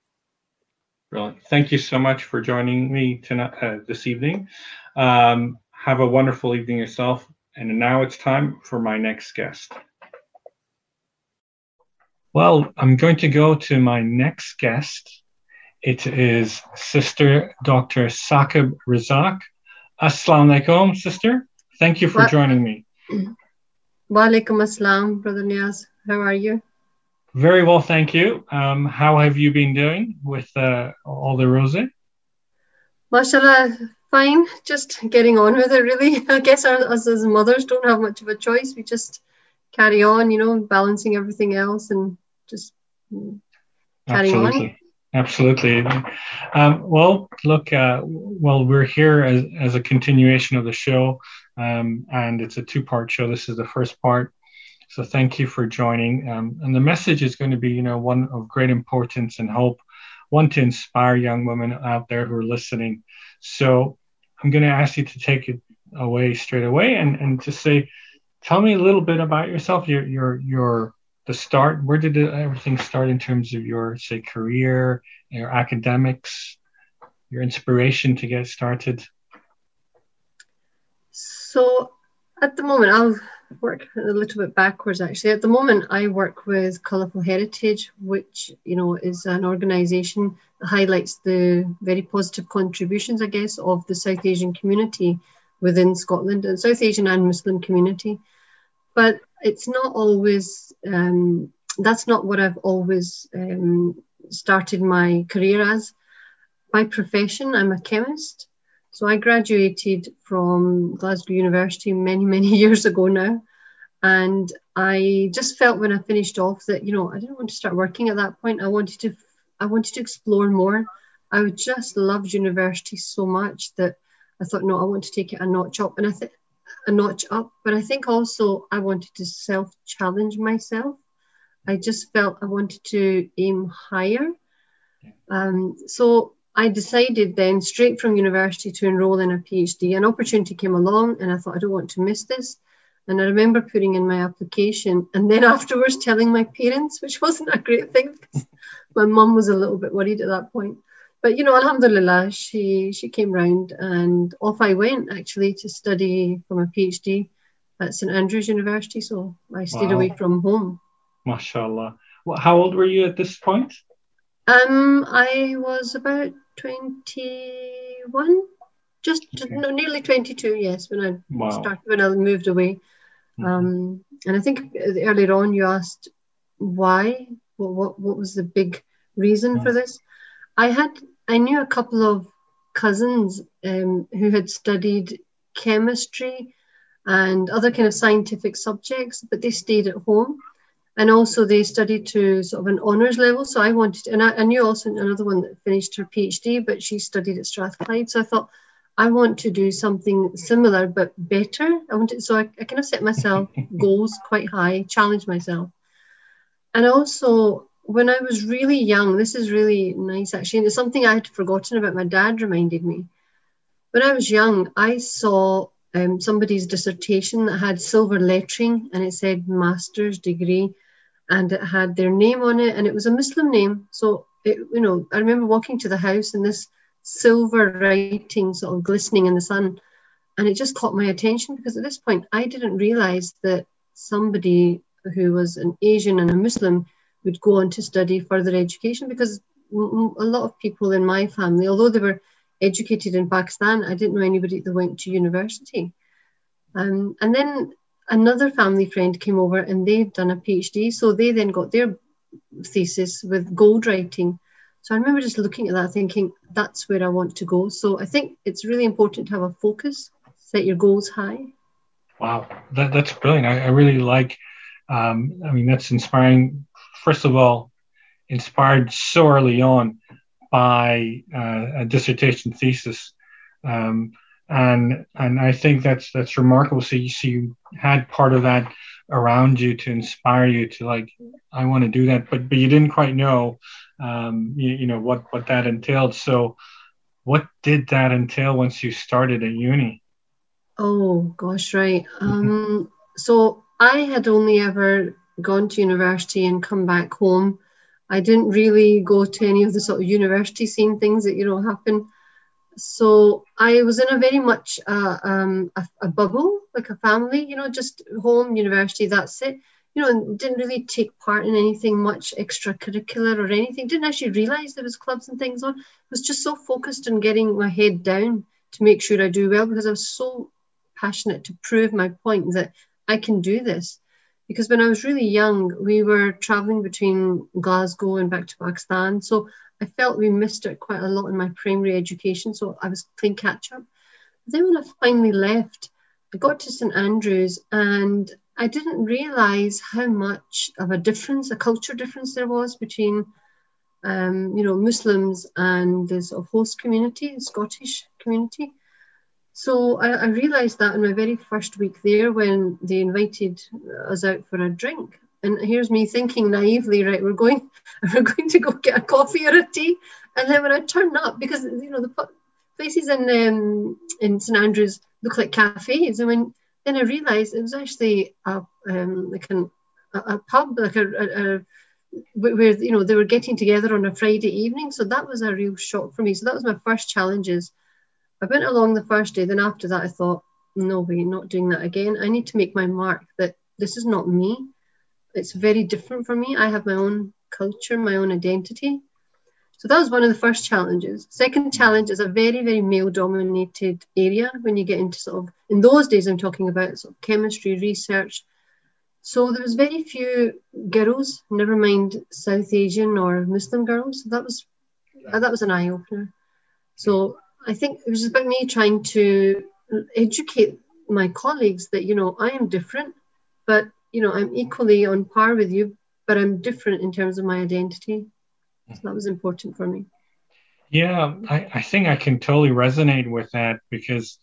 Brilliant. Thank you so much for joining me tonight, uh, this evening. Um, have a wonderful evening yourself. And now it's time for my next guest. Well, I'm going to go to my next guest. It is Sister Dr. Saqib Razak. Assalamu alaikum, sister. Thank you for joining me. Walaikum assalam, Brother Niaz. How are you? Very well, thank you. Um, how have you been doing with uh, all the rosé? Mashallah, fine. Just getting on with it, really. I guess our, us as mothers don't have much of a choice. We just carry on, you know, balancing everything else and just carrying Absolutely. on. Absolutely. Um, well, look, uh, well, we're here as, as a continuation of the show, um, and it's a two part show. This is the first part. So thank you for joining. Um, and the message is going to be, you know, one of great importance and hope, one to inspire young women out there who are listening. So I'm going to ask you to take it away straight away and, and to say, tell me a little bit about yourself, your, your, your, the start where did everything start in terms of your say career your academics your inspiration to get started? So at the moment i'll work a little bit backwards actually at the moment i work with colorful heritage which you know is an organization that highlights the very positive contributions i guess of the south asian community within scotland and south asian and muslim community but it's not always um, that's not what I've always um, started my career as. By profession, I'm a chemist. So I graduated from Glasgow University many, many years ago now. And I just felt when I finished off that, you know, I didn't want to start working at that point. I wanted to I wanted to explore more. I just loved university so much that I thought, no, I want to take it a notch up. And I think a notch up. But I think also I wanted to self challenge myself. I just felt I wanted to aim higher. Um, so I decided then, straight from university, to enroll in a PhD. An opportunity came along, and I thought, I don't want to miss this. And I remember putting in my application and then afterwards telling my parents, which wasn't a great thing because my mum was a little bit worried at that point but you know, alhamdulillah, she she came round and off I went actually to study for my PhD at St Andrews University. So I stayed wow. away from home. MashaAllah. How old were you at this point? Um, I was about twenty-one, just okay. no, nearly twenty-two. Yes, when I wow. started when I moved away. Mm-hmm. Um, and I think earlier on you asked why. Well, what what was the big reason for this? I had I knew a couple of cousins um, who had studied chemistry and other kind of scientific subjects, but they stayed at home. And also they studied to sort of an honours level. So I wanted, and I, I knew also another one that finished her PhD, but she studied at Strathclyde. So I thought I want to do something similar but better. I want to, so I, I kind of set myself goals quite high, challenge myself. And also, when I was really young, this is really nice actually, and it's something I had forgotten about. My dad reminded me. When I was young, I saw um, somebody's dissertation that had silver lettering and it said master's degree and it had their name on it and it was a Muslim name. So, it, you know, I remember walking to the house and this silver writing sort of glistening in the sun. And it just caught my attention because at this point I didn't realize that somebody who was an Asian and a Muslim would go on to study further education because a lot of people in my family, although they were educated in Pakistan, I didn't know anybody that went to university. Um, and then another family friend came over and they'd done a PhD. So they then got their thesis with gold writing. So I remember just looking at that thinking, that's where I want to go. So I think it's really important to have a focus, set your goals high. Wow, that, that's brilliant. I, I really like, um, I mean, that's inspiring. First of all, inspired so early on by uh, a dissertation thesis. Um, and and I think that's that's remarkable. So you, so you had part of that around you to inspire you to like I want to do that, but but you didn't quite know, um, you, you know what what that entailed. So what did that entail once you started at uni? Oh gosh, right. Um, so I had only ever gone to university and come back home. I didn't really go to any of the sort of university scene things that you know happen so I was in a very much uh, um, a, a, bubble, like a family, you know, just home, university, that's it. You know, didn't really take part in anything much extracurricular or anything. Didn't actually realize there was clubs and things on. I was just so focused on getting my head down to make sure I do well because I was so passionate to prove my point that I can do this. Because when I was really young, we were traveling between Glasgow and back to Pakistan. So I felt we missed it quite a lot in my primary education, so I was playing catch up. Then when I finally left, I got to St Andrews and I didn't realise how much of a difference, a culture difference there was between, um, you know, Muslims and the sort of host community, the Scottish community. So I, I realised that in my very first week there when they invited us out for a drink and here's me thinking naively, right, we're going, we're going to go get a coffee or a tea. And then when I turn up, because you know the places in um, in St Andrews look like cafes, and when then I realised it was actually a um, like an, a, a pub, like a, a, a where you know they were getting together on a Friday evening. So that was a real shock for me. So that was my first challenges. I went along the first day. Then after that, I thought, no way, not doing that again. I need to make my mark that this is not me it's very different for me. I have my own culture, my own identity. So that was one of the first challenges. Second challenge is a very, very male dominated area when you get into sort of, in those days, I'm talking about sort of chemistry research. So there was very few girls, never mind South Asian or Muslim girls. So that was that was an eye opener. So I think it was about me trying to educate my colleagues that you know I am different, but you know, I'm equally on par with you, but I'm different in terms of my identity. So that was important for me. Yeah, I, I think I can totally resonate with that because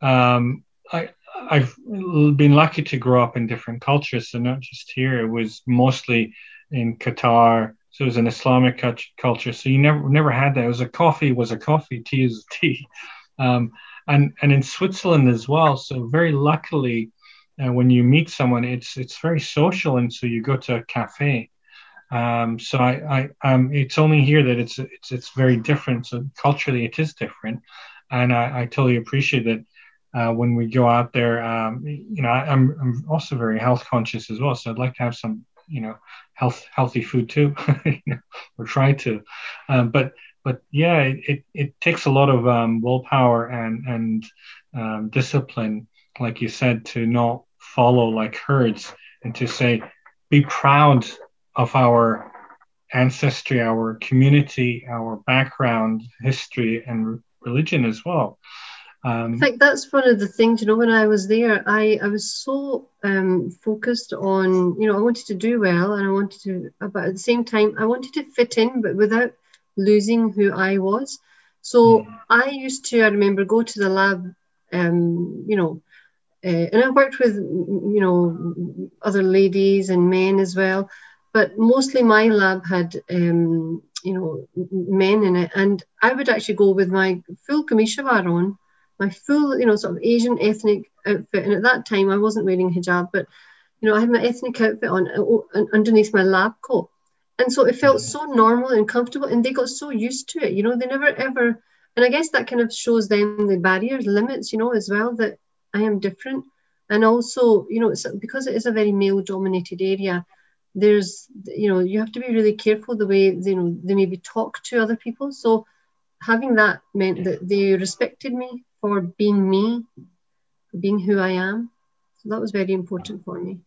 um, I, I've been lucky to grow up in different cultures. So not just here, it was mostly in Qatar. So it was an Islamic culture. So you never never had that. It was a coffee was a coffee, tea is tea, um, and and in Switzerland as well. So very luckily, uh, when you meet someone, it's it's very social, and so you go to a cafe. Um, so I, I um, it's only here that it's it's it's very different. So culturally, it is different, and I, I totally appreciate that. Uh, when we go out there, um, you know, I, am I'm, I'm also very health conscious as well. So I'd like to have some, you know, health healthy food too, or try to. Um, but but yeah, it, it, it takes a lot of um, willpower and and um, discipline, like you said, to not follow like herds and to say, be proud of our ancestry, our community, our background, history, and religion as well. Um, I think that's one of the things, you know, when I was there, I, I was so um, focused on, you know, I wanted to do well and I wanted to, but at the same time, I wanted to fit in, but without losing who I was. So mm. I used to, I remember, go to the lab, um, you know, uh, and I worked with, you know, other ladies and men as well, but mostly my lab had, um, you know, men in it. And I would actually go with my full kameez on, my full, you know, sort of Asian ethnic outfit. And at that time, I wasn't wearing hijab, but, you know, I had my ethnic outfit on uh, underneath my lab coat. And so it felt so normal and comfortable, and they got so used to it. You know, they never ever, and I guess that kind of shows them the barriers, limits, you know, as well that I am different. And also, you know, because it is a very male dominated area, there's, you know, you have to be really careful the way, you know, they maybe talk to other people. So having that meant that they respected me for being me, for being who I am. So that was very important for me.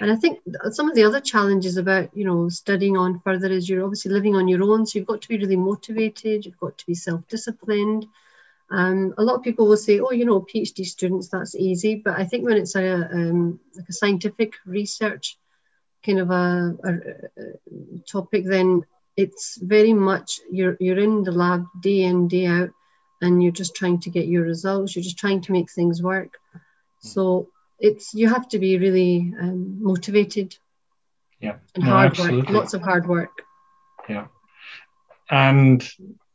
And I think some of the other challenges about, you know, studying on further is you're obviously living on your own. So you've got to be really motivated. You've got to be self-disciplined. Um, a lot of people will say, oh, you know, PhD students, that's easy. But I think when it's a, um, like a scientific research kind of a, a, a, topic, then it's very much you're, you're in the lab day in, day out, and you're just trying to get your results. You're just trying to make things work. So it's you have to be really um, motivated. Yeah. And no, hard absolutely. work, lots of hard work. Yeah. And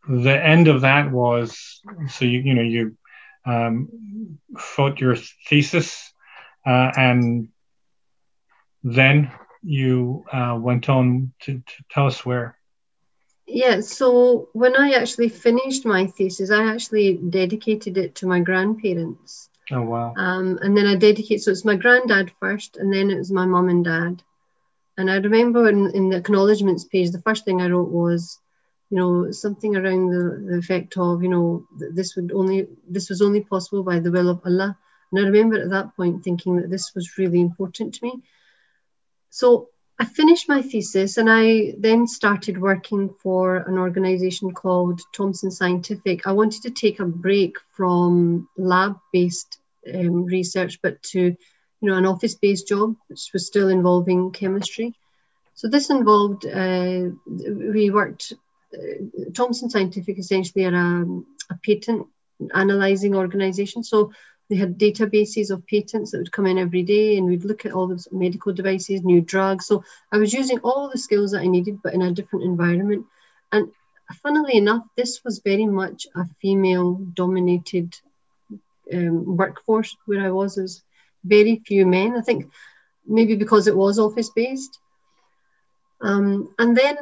the end of that was so you you know you um, fought your thesis uh, and then you uh, went on to, to tell us where. Yeah so when i actually finished my thesis i actually dedicated it to my grandparents. Oh wow. Um, and then i dedicated so it's my granddad first and then it was my mom and dad. And i remember in, in the acknowledgements page the first thing i wrote was you know, something around the, the effect of, you know, this would only this was only possible by the will of Allah. And I remember at that point thinking that this was really important to me. So I finished my thesis and I then started working for an organization called Thomson Scientific. I wanted to take a break from lab-based um, research, but to, you know, an office-based job, which was still involving chemistry. So this involved, uh, we worked Thomson Scientific essentially are a, a patent analyzing organization. So they had databases of patents that would come in every day and we'd look at all the medical devices, new drugs. So I was using all the skills that I needed, but in a different environment. And funnily enough, this was very much a female dominated um, workforce where I was. There's very few men. I think maybe because it was office based. Um, and then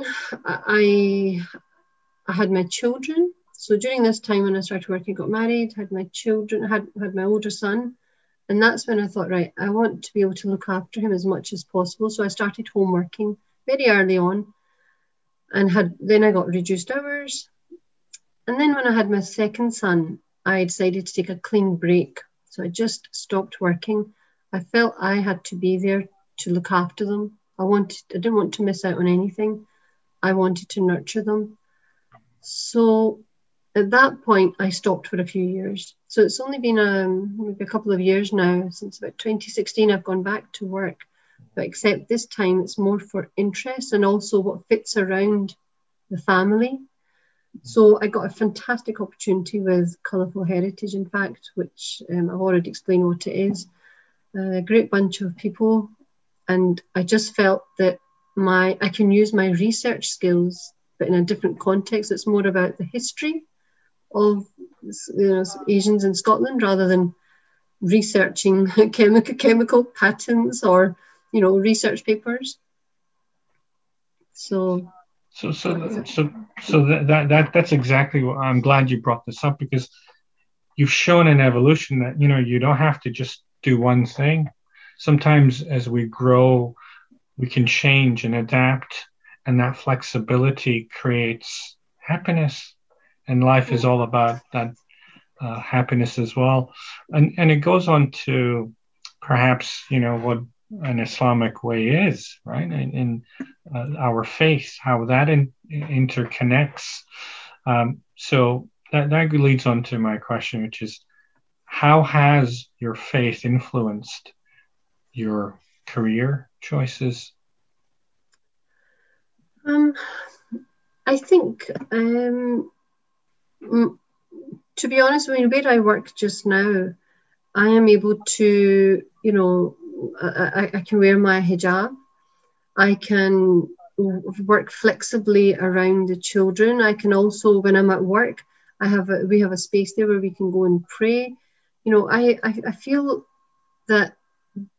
I, I had my children. So during this time when I started working, got married, had my children, had had my older son, and that's when I thought, right, I want to be able to look after him as much as possible. So I started home working very early on, and had then I got reduced hours, and then when I had my second son, I decided to take a clean break. So I just stopped working. I felt I had to be there to look after them I wanted, I didn't want to miss out on anything. I wanted to nurture them. So at that point, I stopped for a few years. So it's only been um, maybe a couple of years now, since about 2016, I've gone back to work. But except this time, it's more for interest and also what fits around the family. So I got a fantastic opportunity with Colourful Heritage, in fact, which um, I've already explained what it is. A great bunch of people and I just felt that my I can use my research skills, but in a different context. It's more about the history of you know, Asians in Scotland rather than researching chemical chemical patents or you know research papers. So. So, so, so, so that, that, that that's exactly what I'm glad you brought this up because you've shown an evolution that you know you don't have to just do one thing sometimes as we grow, we can change and adapt, and that flexibility creates happiness. And life is all about that uh, happiness as well. And and it goes on to perhaps you know what an Islamic way is, right? In, uh, our faith, how that in, interconnects. Um, so that, that leads on to my question, which is how has your faith influenced your career choices? Um, I think um, to be honest, I mean, where I work just now, I am able to, you know, I, I can wear my hijab. I can work flexibly around the children. I can also, when I'm at work, I have a, we have a space there where we can go and pray. You know, I, I, I feel that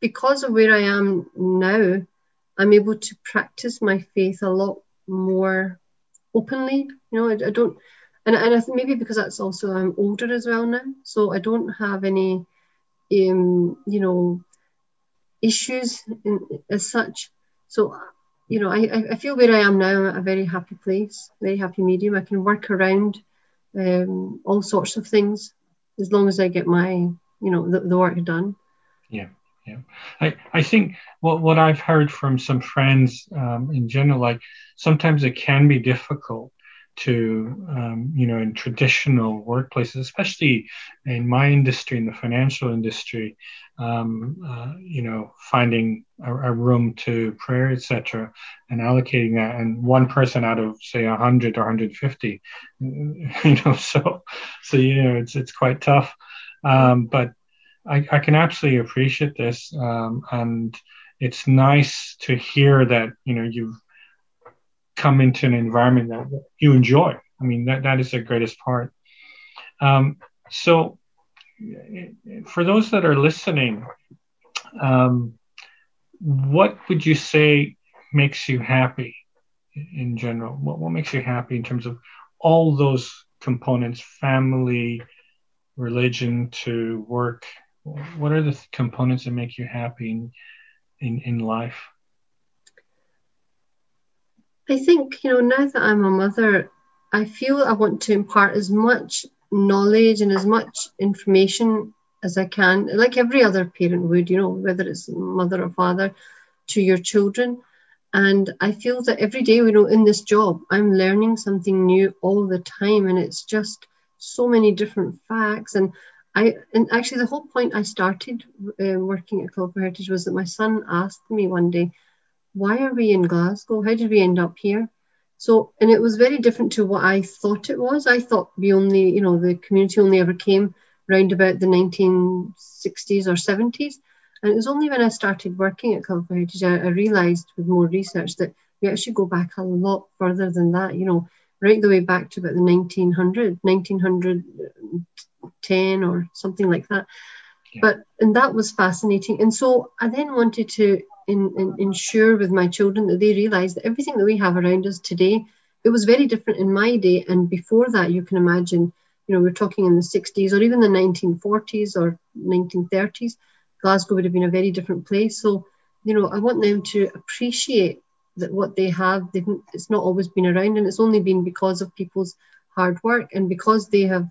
because of where I am now, I'm able to practice my faith a lot more openly. You know, I, I don't, and, and I maybe because that's also I'm older as well now, so I don't have any, um, you know, issues in, as such. So, you know, I, I feel where I am now, I'm at a very happy place, very happy medium. I can work around um, all sorts of things as long as I get my, you know, the, the work done. Yeah. Yeah, I, I think what, what I've heard from some friends um, in general, like sometimes it can be difficult to, um, you know, in traditional workplaces, especially in my industry, in the financial industry, um, uh, you know, finding a, a room to prayer, etc., and allocating that, and one person out of say 100 or 150, you know, so, so you know, it's it's quite tough, um, but I, I can absolutely appreciate this, um, and it's nice to hear that you know you've come into an environment that you enjoy. I mean that that is the greatest part. Um, so, for those that are listening, um, what would you say makes you happy in general? What what makes you happy in terms of all those components, family, religion to work what are the components that make you happy in, in, in life? I think, you know, now that I'm a mother, I feel I want to impart as much knowledge and as much information as I can, like every other parent would, you know, whether it's mother or father, to your children. And I feel that every day, you know, in this job, I'm learning something new all the time. And it's just so many different facts. And I and actually the whole point I started uh, working at Colourful Heritage was that my son asked me one day, "Why are we in Glasgow? How did we end up here?" So and it was very different to what I thought it was. I thought we only, you know, the community only ever came round about the 1960s or 70s, and it was only when I started working at Colourful Heritage I, I realised with more research that we actually go back a lot further than that. You know, right the way back to about the 1900, 1900 10 or something like that. Yeah. But and that was fascinating. And so I then wanted to in, in, ensure with my children that they realize that everything that we have around us today, it was very different in my day. And before that, you can imagine, you know, we're talking in the 60s or even the 1940s or 1930s, Glasgow would have been a very different place. So, you know, I want them to appreciate that what they have, it's not always been around and it's only been because of people's hard work and because they have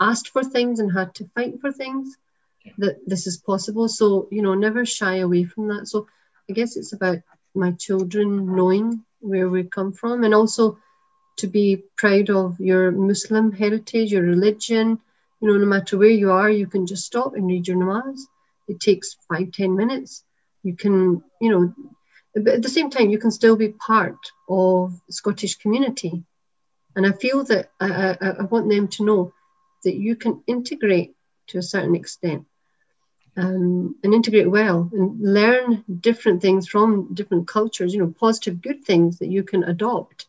asked for things and had to fight for things yeah. that this is possible. So you know never shy away from that. So i guess it's about my children knowing where we come from and also to be proud of your muslim heritage your religion. You know no matter where you are you can just stop and read your namaz it takes five ten minutes. You can you know but at the same time you can still be part of scottish community and i feel that I, I, I want them to know that you can integrate to a certain extent um, and integrate well and learn different things from different cultures, you know, positive, good things that you can adopt,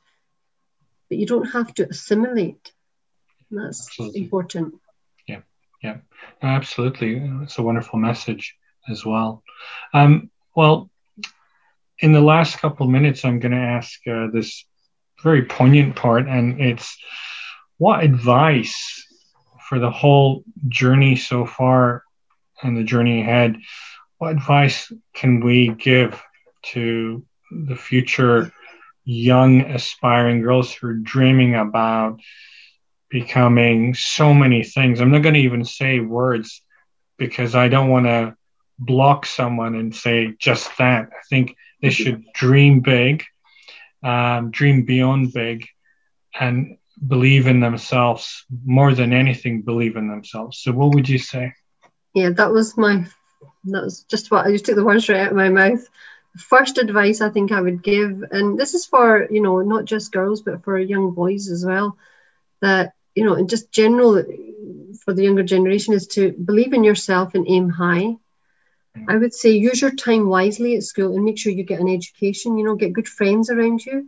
but you don't have to assimilate. And that's absolutely. important. Yeah, yeah, absolutely. It's a wonderful message as well. Um, well, in the last couple of minutes, I'm going to ask uh, this very poignant part, and it's what advice for the whole journey so far and the journey ahead, what advice can we give to the future young aspiring girls who are dreaming about becoming so many things? I'm not going to even say words because I don't want to block someone and say just that. I think they should dream big, um, dream beyond big, and believe in themselves more than anything believe in themselves. So what would you say? Yeah that was my that was just what i just took the words right out of my mouth. First advice i think i would give and this is for you know not just girls but for young boys as well that you know, and just general for the younger generation is to believe in yourself and aim high. I would say use your time wisely at school and make sure you get an education, you know, get good friends around you.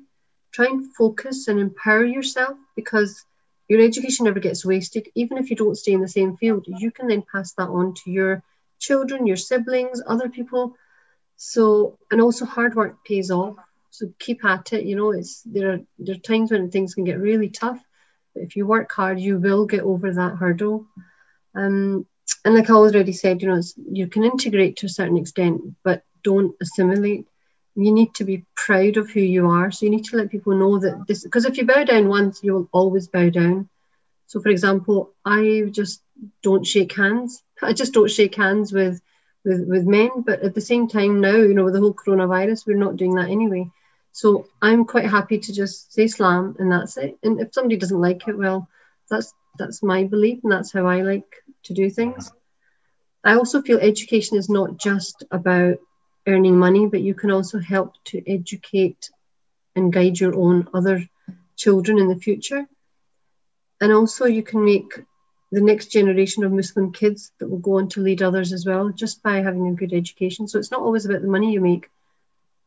Try and focus and empower yourself because your education never gets wasted. Even if you don't stay in the same field, you can then pass that on to your children, your siblings, other people. So, and also hard work pays off. So keep at it. You know, it's there are there are times when things can get really tough, but if you work hard, you will get over that hurdle. Um, and like I already said, you know, you can integrate to a certain extent, but don't assimilate. You need to be proud of who you are. So you need to let people know that this, because if you bow down once, you will always bow down. So, for example, I just don't shake hands. I just don't shake hands with with with men. But at the same time, now you know, with the whole coronavirus, we're not doing that anyway. So I'm quite happy to just say Salam and that's it. And if somebody doesn't like it, well, that's that's my belief and that's how I like to do things. Uh-huh. I also feel education is not just about earning money, but you can also help to educate and guide your own other children in the future. And also, you can make the next generation of Muslim kids that will go on to lead others as well, just by having a good education. So it's not always about the money you make,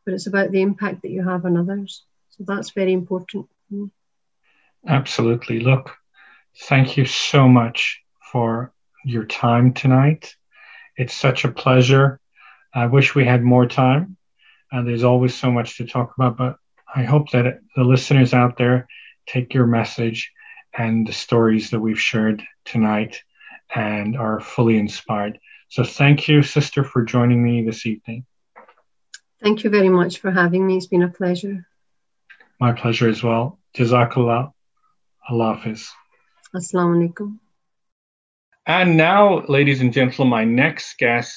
but it's about the impact that you have on others. So that's very important. Absolutely. Look, thank you so much for your time tonight. It's such a pleasure. I wish we had more time. Uh, there's always so much to talk about, but I hope that the listeners out there take your message and the stories that we've shared tonight and are fully inspired. So thank you, sister, for joining me this evening. Thank you very much for having me. It's been a pleasure. My pleasure as well. Jazakallah. Allah Hafiz. Assalamu alaikum. And now, ladies and gentlemen, my next guest,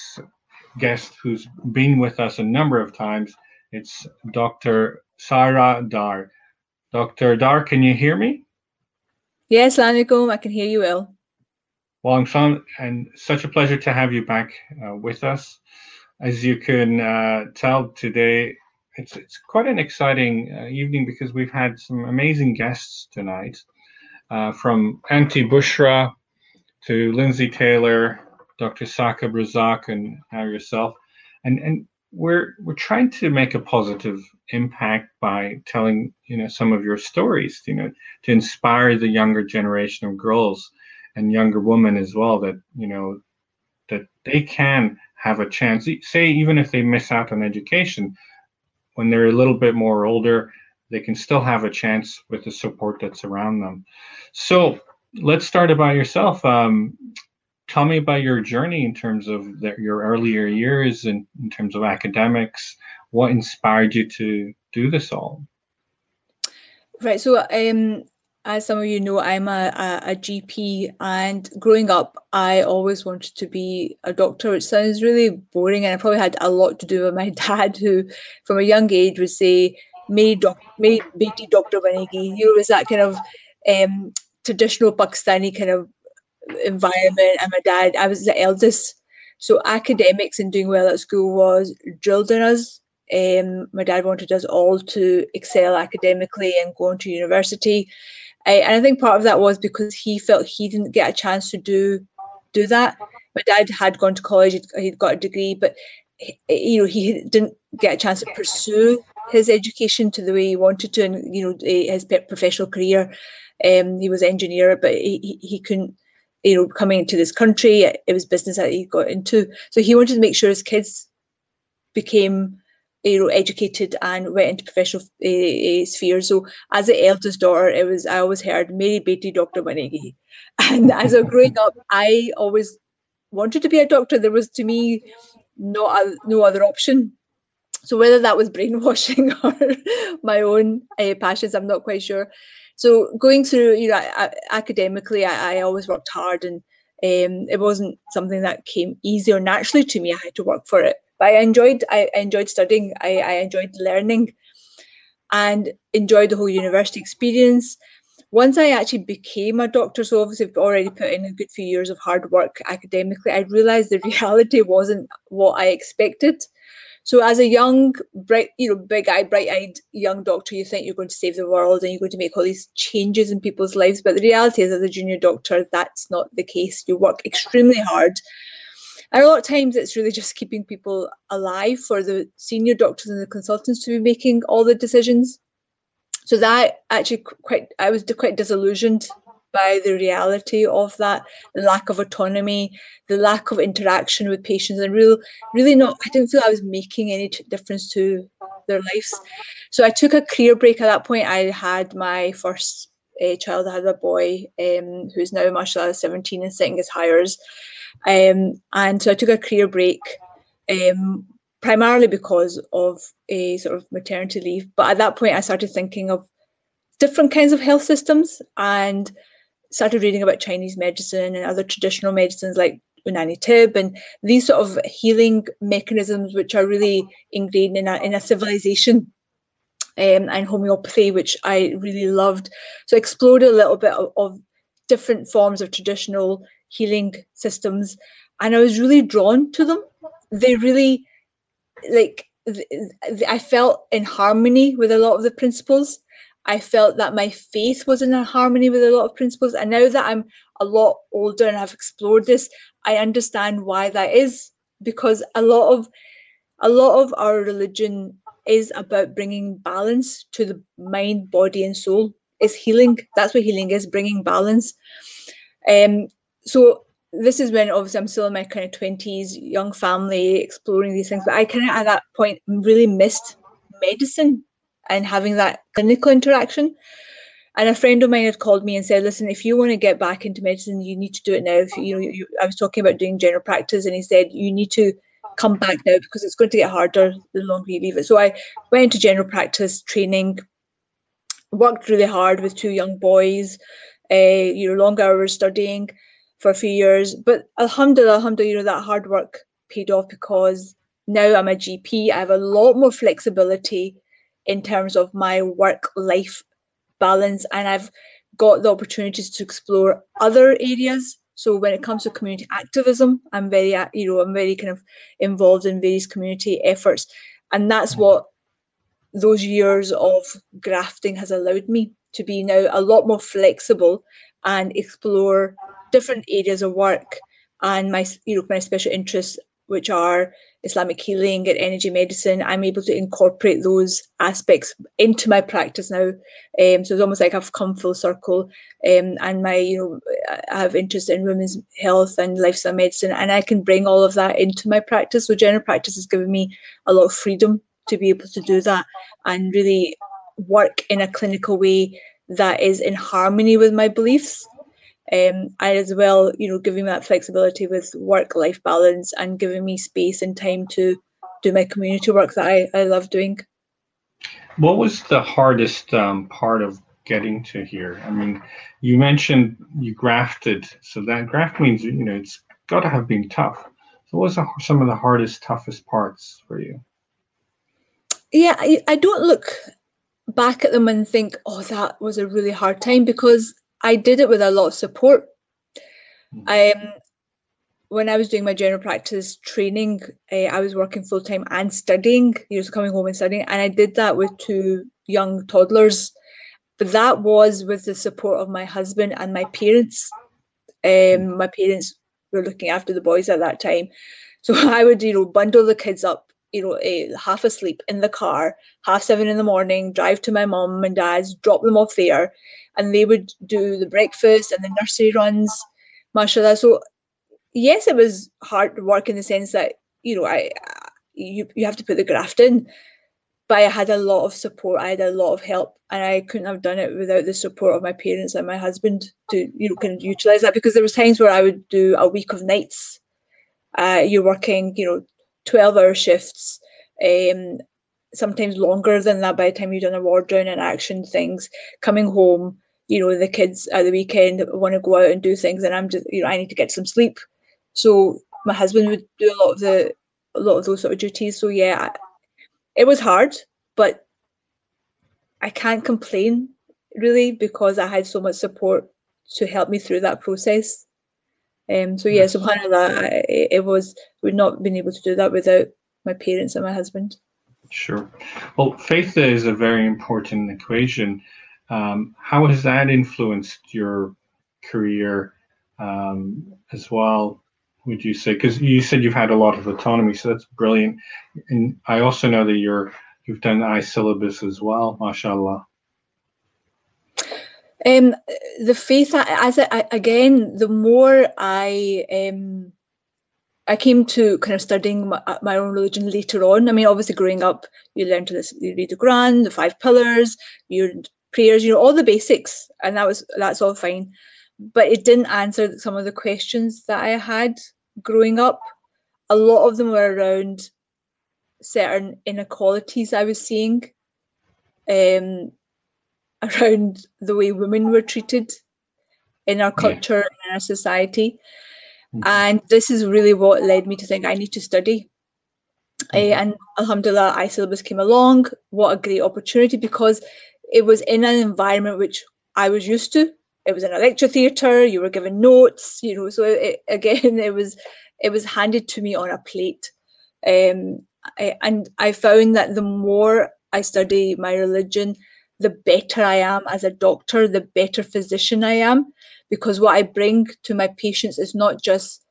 guest who's been with us a number of times, it's Dr. Sarah Dar. Dr. Dar, can you hear me? Yes, alaikum. I can hear you well. Well, I'm fun and such a pleasure to have you back uh, with us. As you can uh, tell today, it's it's quite an exciting uh, evening because we've had some amazing guests tonight, uh, from Auntie Bushra to Lindsay Taylor, Dr. Saqib Razak, and now yourself, and and we're we're trying to make a positive impact by telling you know some of your stories, you know, to inspire the younger generation of girls and younger women as well that you know that they can have a chance. Say even if they miss out on education, when they're a little bit more older, they can still have a chance with the support that's around them. So let's start about yourself. Um, tell me about your journey in terms of the, your earlier years and in, in terms of academics. What inspired you to do this all? Right. So, um, as some of you know, I'm a, a, a, GP, and growing up, I always wanted to be a doctor. It sounds really boring, and I probably had a lot to do with my dad, who, from a young age, would say, "May doc, may beti doctor banegi." You know, it was that kind of um, traditional Pakistani kind of environment. And my dad, I was the eldest, so academics and doing well at school was drilled in us. Um, my dad wanted us all to excel academically and go on to university. and I think part of that was because he felt he didn't get a chance to do do that. My dad had gone to college; he'd, he'd got a degree, but he, you know he didn't get a chance to pursue his education to the way he wanted to, and you know his professional career. Um, he was an engineer, but he, he couldn't, you know, coming into this country, it was business that he got into. So he wanted to make sure his kids became, you know, educated and went into professional uh, spheres. So as the eldest daughter, it was I always heard Meri beti Doctor Banegi. And as I growing up, I always wanted to be a doctor. There was to me no no other option. So whether that was brainwashing or my own uh, passions, I'm not quite sure. So going through you know I, I, academically I, I, always worked hard and um, it wasn't something that came easy or naturally to me. I had to work for it. But i enjoyed i, enjoyed studying. I, I enjoyed learning and enjoyed the whole university experience. Once i actually became a doctor so obviously i've already put in a good few years of hard work academically i realized the reality wasn't what i expected So as a young, bright, you know, big-eyed, bright-eyed young doctor, you think you're going to save the world and you're going to make all these changes in people's lives. But the reality is, as a junior doctor, that's not the case. You work extremely hard. And a lot of times it's really just keeping people alive for the senior doctors and the consultants to be making all the decisions. So that actually quite, I was quite disillusioned by the reality of that, the lack of autonomy, the lack of interaction with patients, and real, really not. I didn't feel I was making any difference to their lives. So I took a career break at that point. I had my first uh, child. I had a boy um, who's now, mashallah, 17 and sitting his Highers. Um, and so I took a career break um, primarily because of a sort of maternity leave. But at that point, I started thinking of different kinds of health systems and started reading about Chinese medicine and other traditional medicines like Unani Tibb and these sort of healing mechanisms which are really ingrained in a, in a civilization um, and homeopathy, which I really loved. So I explored a little bit of, of different forms of traditional healing systems and I was really drawn to them. They really like I felt in harmony with a lot of the principles I felt that my faith was in harmony with a lot of principles. And now that I'm a lot older and I've explored this, I understand why that is because a lot of a lot of our religion is about bringing balance to the mind, body, and soul. Is healing. That's what healing is, bringing balance. Um, so this is when obviously I'm still in my kind of twenties, young family, exploring these things. But I kind of at that point really missed medicine and having that clinical interaction. And a friend of mine had called me and said, "Listen, if you want to get back into medicine, you need to do it now." If you know, you, I was talking about doing general practice, and he said you need to come back now because it's going to get harder the longer you leave it. So I went into general practice training, worked really hard with two young boys, uh, you know, long hours studying for a few years. But alhamdulillah, alhamdulillah, you know, that hard work paid off because now I'm a GP. I have a lot more flexibility in terms of my work life balance and I've got the opportunities to explore other areas so when it comes to community activism I'm very you know I'm very kind of involved in various community efforts and that's mm-hmm. what those years of grafting has allowed me to be now a lot more flexible and explore different areas of work and my you know my special interests which are Islamic healing and energy medicine, I'm able to incorporate those aspects into my practice now. Um, so it's almost like I've come full circle. Um, and my, you know, I have interest in women's health and lifestyle medicine, and I can bring all of that into my practice. So general practice has given me a lot of freedom to be able to do that and really work in a clinical way that is in harmony with my beliefs um, and as well, you know, giving me that flexibility with work-life balance and giving me space and time to do my community work that I, I love doing. What was the hardest um, part of getting to here? I mean, you mentioned you grafted, so that graft means you know it's got to have been tough. So, what was the, some of the hardest, toughest parts for you? Yeah, I, I don't look back at them and think, oh, that was a really hard time because I did it with a lot of support. Um, when I was doing my general practice training, uh, I was working full time and studying. You know, coming home and studying, and I did that with two young toddlers. But that was with the support of my husband and my parents. Um, my parents were looking after the boys at that time, so I would, you know, bundle the kids up you know, uh, half asleep in the car, half seven in the morning, drive to my mum and dad's, drop them off there, and they would do the breakfast and the nursery runs, mashallah. So, yes, it was hard work in the sense that, you know, I you, you have to put the graft in, but I had a lot of support, I had a lot of help, and I couldn't have done it without the support of my parents and my husband to, you know, kind of utilize that because there was times where I would do a week of nights. Uh, you're working, you know, 12 hour shifts, um, sometimes longer than that by the time you've done a ward down and action things, coming home, you know, the kids at the weekend want to go out and do things and I'm just, you know, I need to get some sleep. So my husband would do a lot of the, a lot of those sort of duties. So yeah, it was hard, but I can't complain really because I had so much support to help me through that process. Um, so yeah, subhanallah, it, it was we've not been able to do that without my parents and my husband. Sure. Well, faith is a very important equation. Um, how has that influenced your career um, as well? Would you say? Because you said you've had a lot of autonomy, so that's brilliant. And I also know that you're you've done iSyllabus as well, mashallah. Um, the faith, as I, again, the more I um, I came to kind of studying my, my, own religion later on. I mean, obviously, growing up, you learn to listen, you read the Quran, the five pillars, your prayers, you know, all the basics, and that was that's all fine. But it didn't answer some of the questions that I had growing up. A lot of them were around certain inequalities I was seeing, um, around the way women were treated in our culture yeah. in our society. Mm-hmm. And this is really what led me to think I need to study. Mm-hmm. Uh, and Alhamdulillah, iSyllabus came along. What a great opportunity because it was in an environment which I was used to. It was in a lecture theatre. You were given notes, you know. So it, again, it was it was handed to me on a plate. Um, I, and I found that the more I study my religion, the better I am as a doctor, the better physician I am, because what I bring to my patients is not just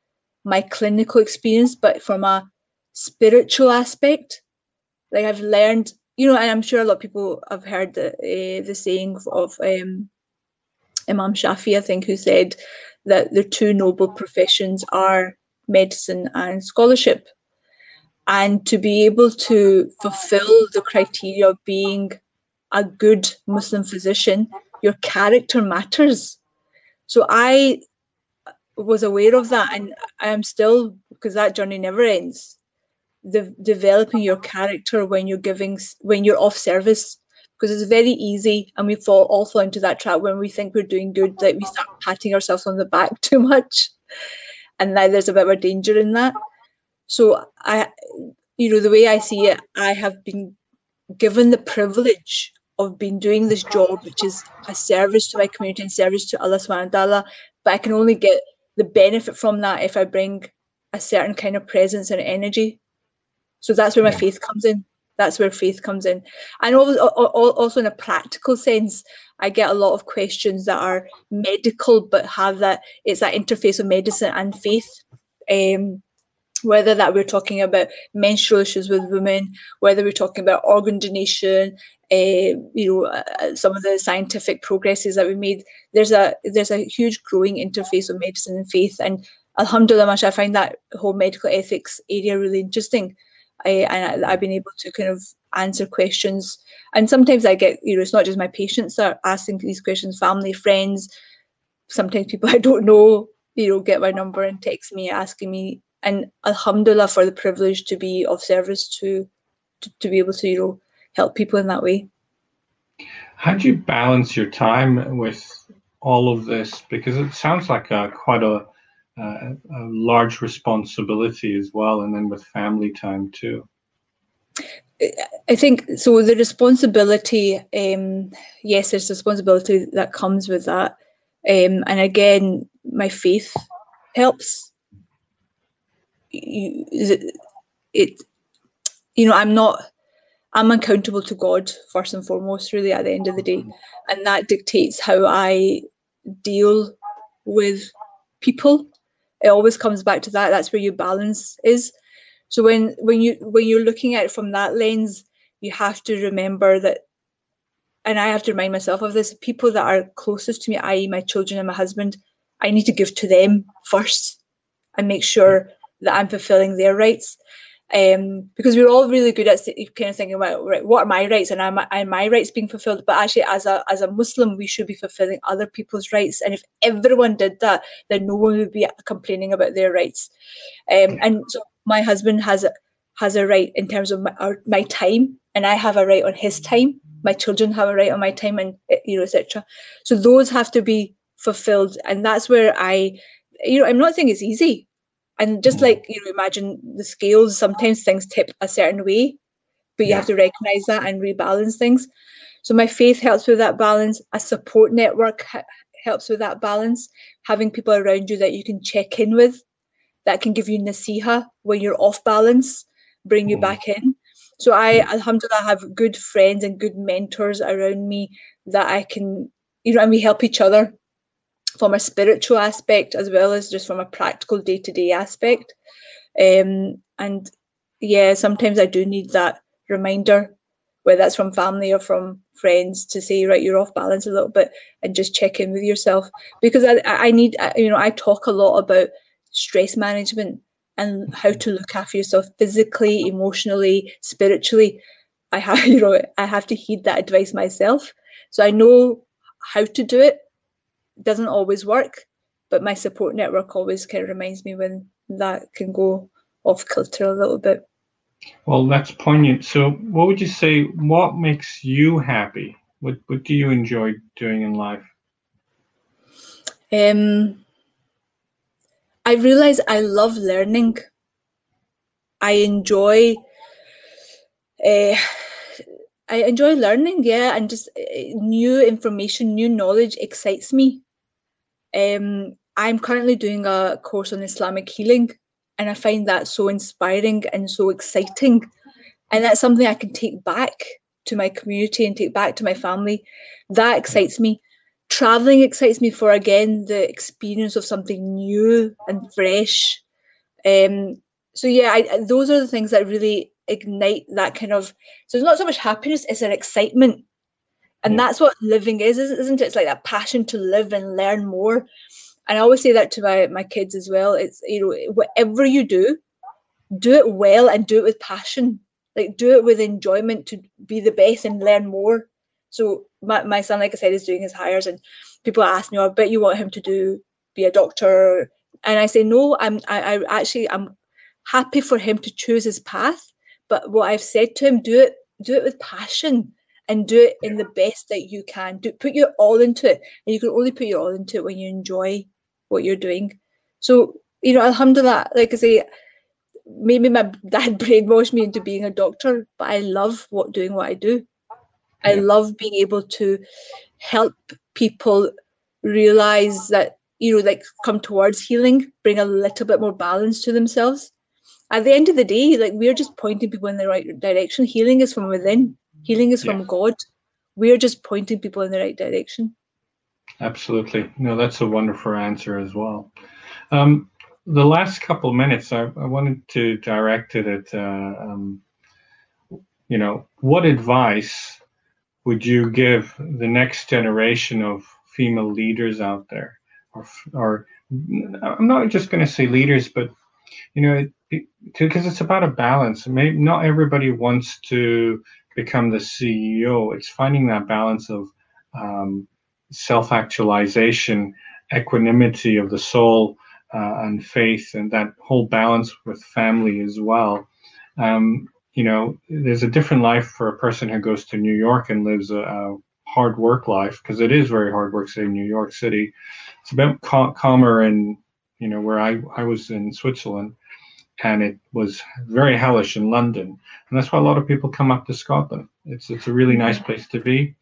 my clinical experience, but from a spiritual aspect. Like I've learned, you know, and I'm sure a lot of people have heard the uh, the saying of um, Imam Shafi, I think, who said that the two noble professions are medicine and scholarship. And to be able to fulfill the criteria of being a good Muslim physician, your character matters. So I was aware of that, and I am still because that journey never ends. The developing your character when you're giving when you're off service because it's very easy and we fall all fall into that trap when we think we're doing good that we start patting ourselves on the back too much and now there's a bit of a danger in that so i you know the way i see it i have been given the privilege of being doing this job, which is a service to my community and service to Allah subhanahu wa ta'ala. But I can only get the benefit from that if I bring a certain kind of presence and energy. So that's where my faith comes in. That's where faith comes in. And also in a practical sense, I get a lot of questions that are medical, but have that it's that interface of medicine and faith. Um, whether that we're talking about menstrual issues with women, whether we're talking about organ donation, uh, you know, uh, some of the scientific progresses that we made. There's a there's a huge growing interface of medicine and faith, and Alhamdulillah, I find that whole medical ethics area really interesting. I, and I, have been able to kind of answer questions, and sometimes I get, you know, it's not just my patients that are asking these questions, family, friends, sometimes people I don't know, you know, get my number and text me asking me, and Alhamdulillah for the privilege to be of service to, to, to be able to, you know, help people in that way. How do you balance your time with all of this? Because it sounds like a, quite a, a, a large responsibility as well, and then with family time too. I think so. The responsibility, um, yes, there's responsibility that comes with that, um, and again, my faith helps. You, it, you know, I'm not. I'm accountable to God first and foremost, really, at the end of the day. And that dictates how I deal with people. It always comes back to that. That's where your balance is. So when when you when you're looking at it from that lens, you have to remember that and I have to remind myself of this, people that are closest to me, i.e. my children and my husband, I need to give to them first and make sure that I'm fulfilling their rights um, because we're all really good at kind of thinking about right, what are my rights and am, are my rights being fulfilled? But actually, as a as a Muslim, we should be fulfilling other people's rights. And if everyone did that, then no one would be complaining about their rights. Um, and so my husband has a has a right in terms of my, our, my time, and I have a right on his time. My children have a right on my time, and eh, you know, etc. So those have to be fulfilled, and that's where I, you know, I'm not saying it's easy and just like you know, imagine the scales, sometimes things tip a certain way, but you yeah. have to recognize that and rebalance things. So my faith helps with that balance. A support network ha- helps with that balance. Having people around you that you can check in with, that can give you nasiha when you're off balance. bring you Mhm. back in. So I, alhamdulillah, have good friends and good mentors around me that I can, you know, and we help each other from a spiritual aspect as well as just from a practical day to day aspect. Um, and yeah, sometimes I do need that reminder, whether that's from family or from friends, to say, right, you're off balance a little bit and just check in with yourself. Because I, I need, you know, I talk a lot about stress management and how to look after yourself physically, emotionally, spiritually. I have, you know, I have to heed that advice myself. So I know how to do it. Doesn't always work, but my support network always kind of reminds me when that can go off kilter a little bit. Well, that's poignant. So, what would you say? What makes you happy? What What do you enjoy doing in life? Um, I realize I love learning. I enjoy. Uh, I enjoy learning, yeah, and just uh, new information, new knowledge excites me. Um, I'm currently doing a course on Islamic healing, and I find that so inspiring and so exciting. And that's something I can take back to my community and take back to my family. That excites me. Traveling excites me for again the experience of something new and fresh. Um, so yeah, I, those are the things that really ignite that kind of. So it's not so much happiness; it's an excitement, and that's what living is, isn't it? It's like that passion to live and learn more. And I always say that to my my kids as well. It's you know whatever you do, do it well and do it with passion. Like do it with enjoyment to be the best and learn more. So my, my son, like I said, is doing his Highers, and people ask me, "Oh, "I bet you want him to do be a doctor," and I say, "No, I'm I, I actually I'm happy for him to choose his path, but what I've said to him, do it do it with passion and do it in the best that you can. Do put your all into it, and you can only put your all into it when you enjoy what you're doing. So you know, alhamdulillah, like I say, maybe my dad brainwashed me into being a doctor, but I love what doing what I do. I love being able to help people realize that you know, like come towards healing, bring a little bit more balance to themselves. At the end of the day, like we're just pointing people in the right direction. Healing is from within. Healing is from Yeah. God. We're just pointing people in the right direction. Absolutely. No, that's a wonderful answer as well. Um, the last couple of minutes, I, I wanted to direct it at, uh, um, you know, what advice would you give the next generation of female leaders out there? Or, or I'm not just going to say leaders, but, you know, because it's about a balance. Maybe not everybody wants to become the CEO. It's finding that balance of, um, self-actualization, equanimity of the soul, uh, and faith, and that whole balance with family as well. Um, you know, there's a different life for a person who goes to New York and lives a, a hard work life because it is very hard work, say in New York City. It's a bit cal- calmer in, you know, where I, I was in Switzerland, and it was very hellish in London, and that's why a lot of people come up to Scotland. It's it's a really nice place to be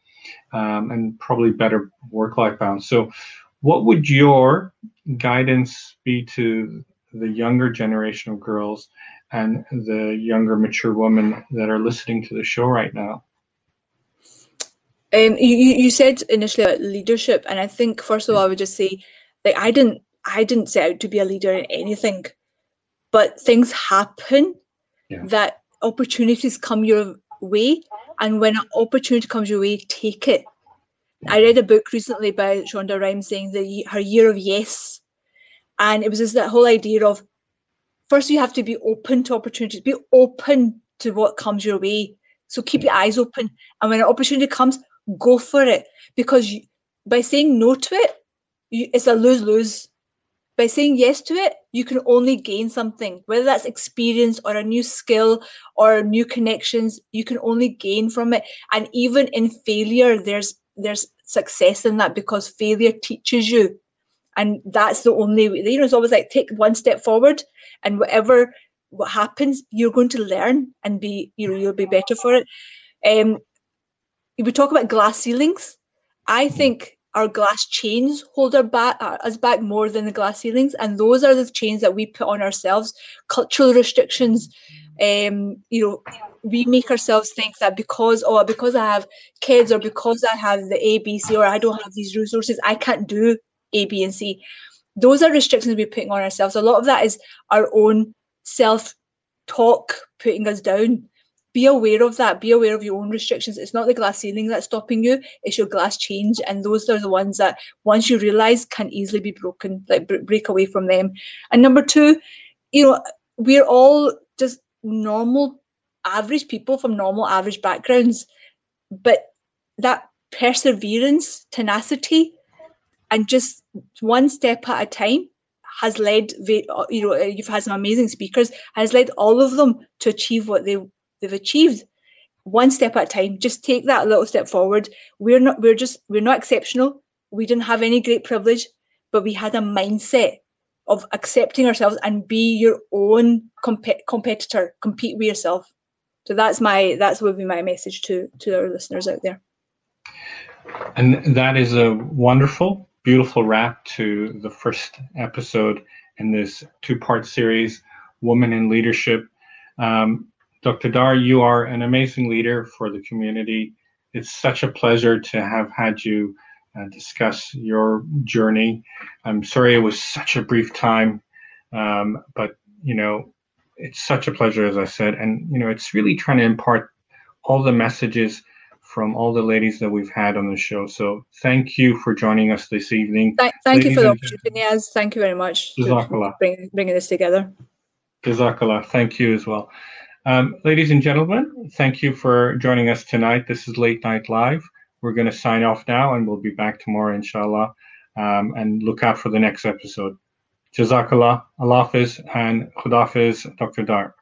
um, and probably better work-life balance. So, what would your guidance be to the younger generation of girls and the younger mature women that are listening to the show right now? Um, you, you you said initially about leadership, and I think first of all, I would just say, like, I didn't I didn't set out to be a leader in anything, but things happen Yeah. that opportunities come your way, and when an opportunity comes your way, take it. I read a book recently by Shonda Rhimes saying the her year of yes, and it was just that whole idea of first you have to be open to opportunities, be open to what comes your way. So keep your mm. eyes open, and when an opportunity comes, go for it because you, by saying no to it, you, it's a lose lose. By saying yes to it, you can only gain something, whether that's experience or a new skill or new connections. You can only gain from it, and even in failure, there's there's success in that because failure teaches you, and that's the only way. You know, it's always like take one step forward, and whatever what happens, you're going to learn and be you know you'll be better for it. Um, we talk about glass ceilings. I think our glass chains hold our back uh, us back more than the glass ceilings, and those are the chains that we put on ourselves. Cultural restrictions, um, you know, we make ourselves think that because oh because I have kids or because I have the A B C or I don't have these resources, I can't do A B and C. Those are restrictions we're putting on ourselves. A lot of that is our own self talk putting us down be aware of that. Be aware of your own restrictions. It's not the glass ceiling that's stopping you, it's your glass change. And those are the ones that once you realize can easily be broken, like break away from them. And number two, you know, we're all just normal, average people from normal, average backgrounds. But that perseverance, tenacity, and just one step at a time has led you know you've had some amazing speakers has led all of them to achieve what they they've achieved one step at a time. Just take that little step forward. We're not we're just we're not exceptional. We didn't have any great privilege but we had a mindset of accepting ourselves and be your own comp- competitor. Compete with yourself. So that's my that's would be my message to to our listeners out there. And that is a wonderful beautiful wrap to the first episode in this two part series woman in leadership. Um, Dr. Dar, you are an amazing leader for the community. It's such a pleasure to have had you uh, discuss your journey. I'm sorry it was such a brief time, um, but you know, it's such a pleasure, as I said, and you know, it's really trying to impart all the messages from all the ladies that we've had on the show. So thank you for joining us this evening. Thank, thank you for the opportunity, Niaz. Thank you very much for bring, bringing this together. Jazakallah. Thank you as well. Um, ladies and gentlemen, thank you for joining us tonight. This is Late Night Live. We're going to sign off now and we'll be back tomorrow, inshallah. Um, and look out for the next episode. Jazakallah, Allah Hafiz, and Khudafiz, Dr. Dar.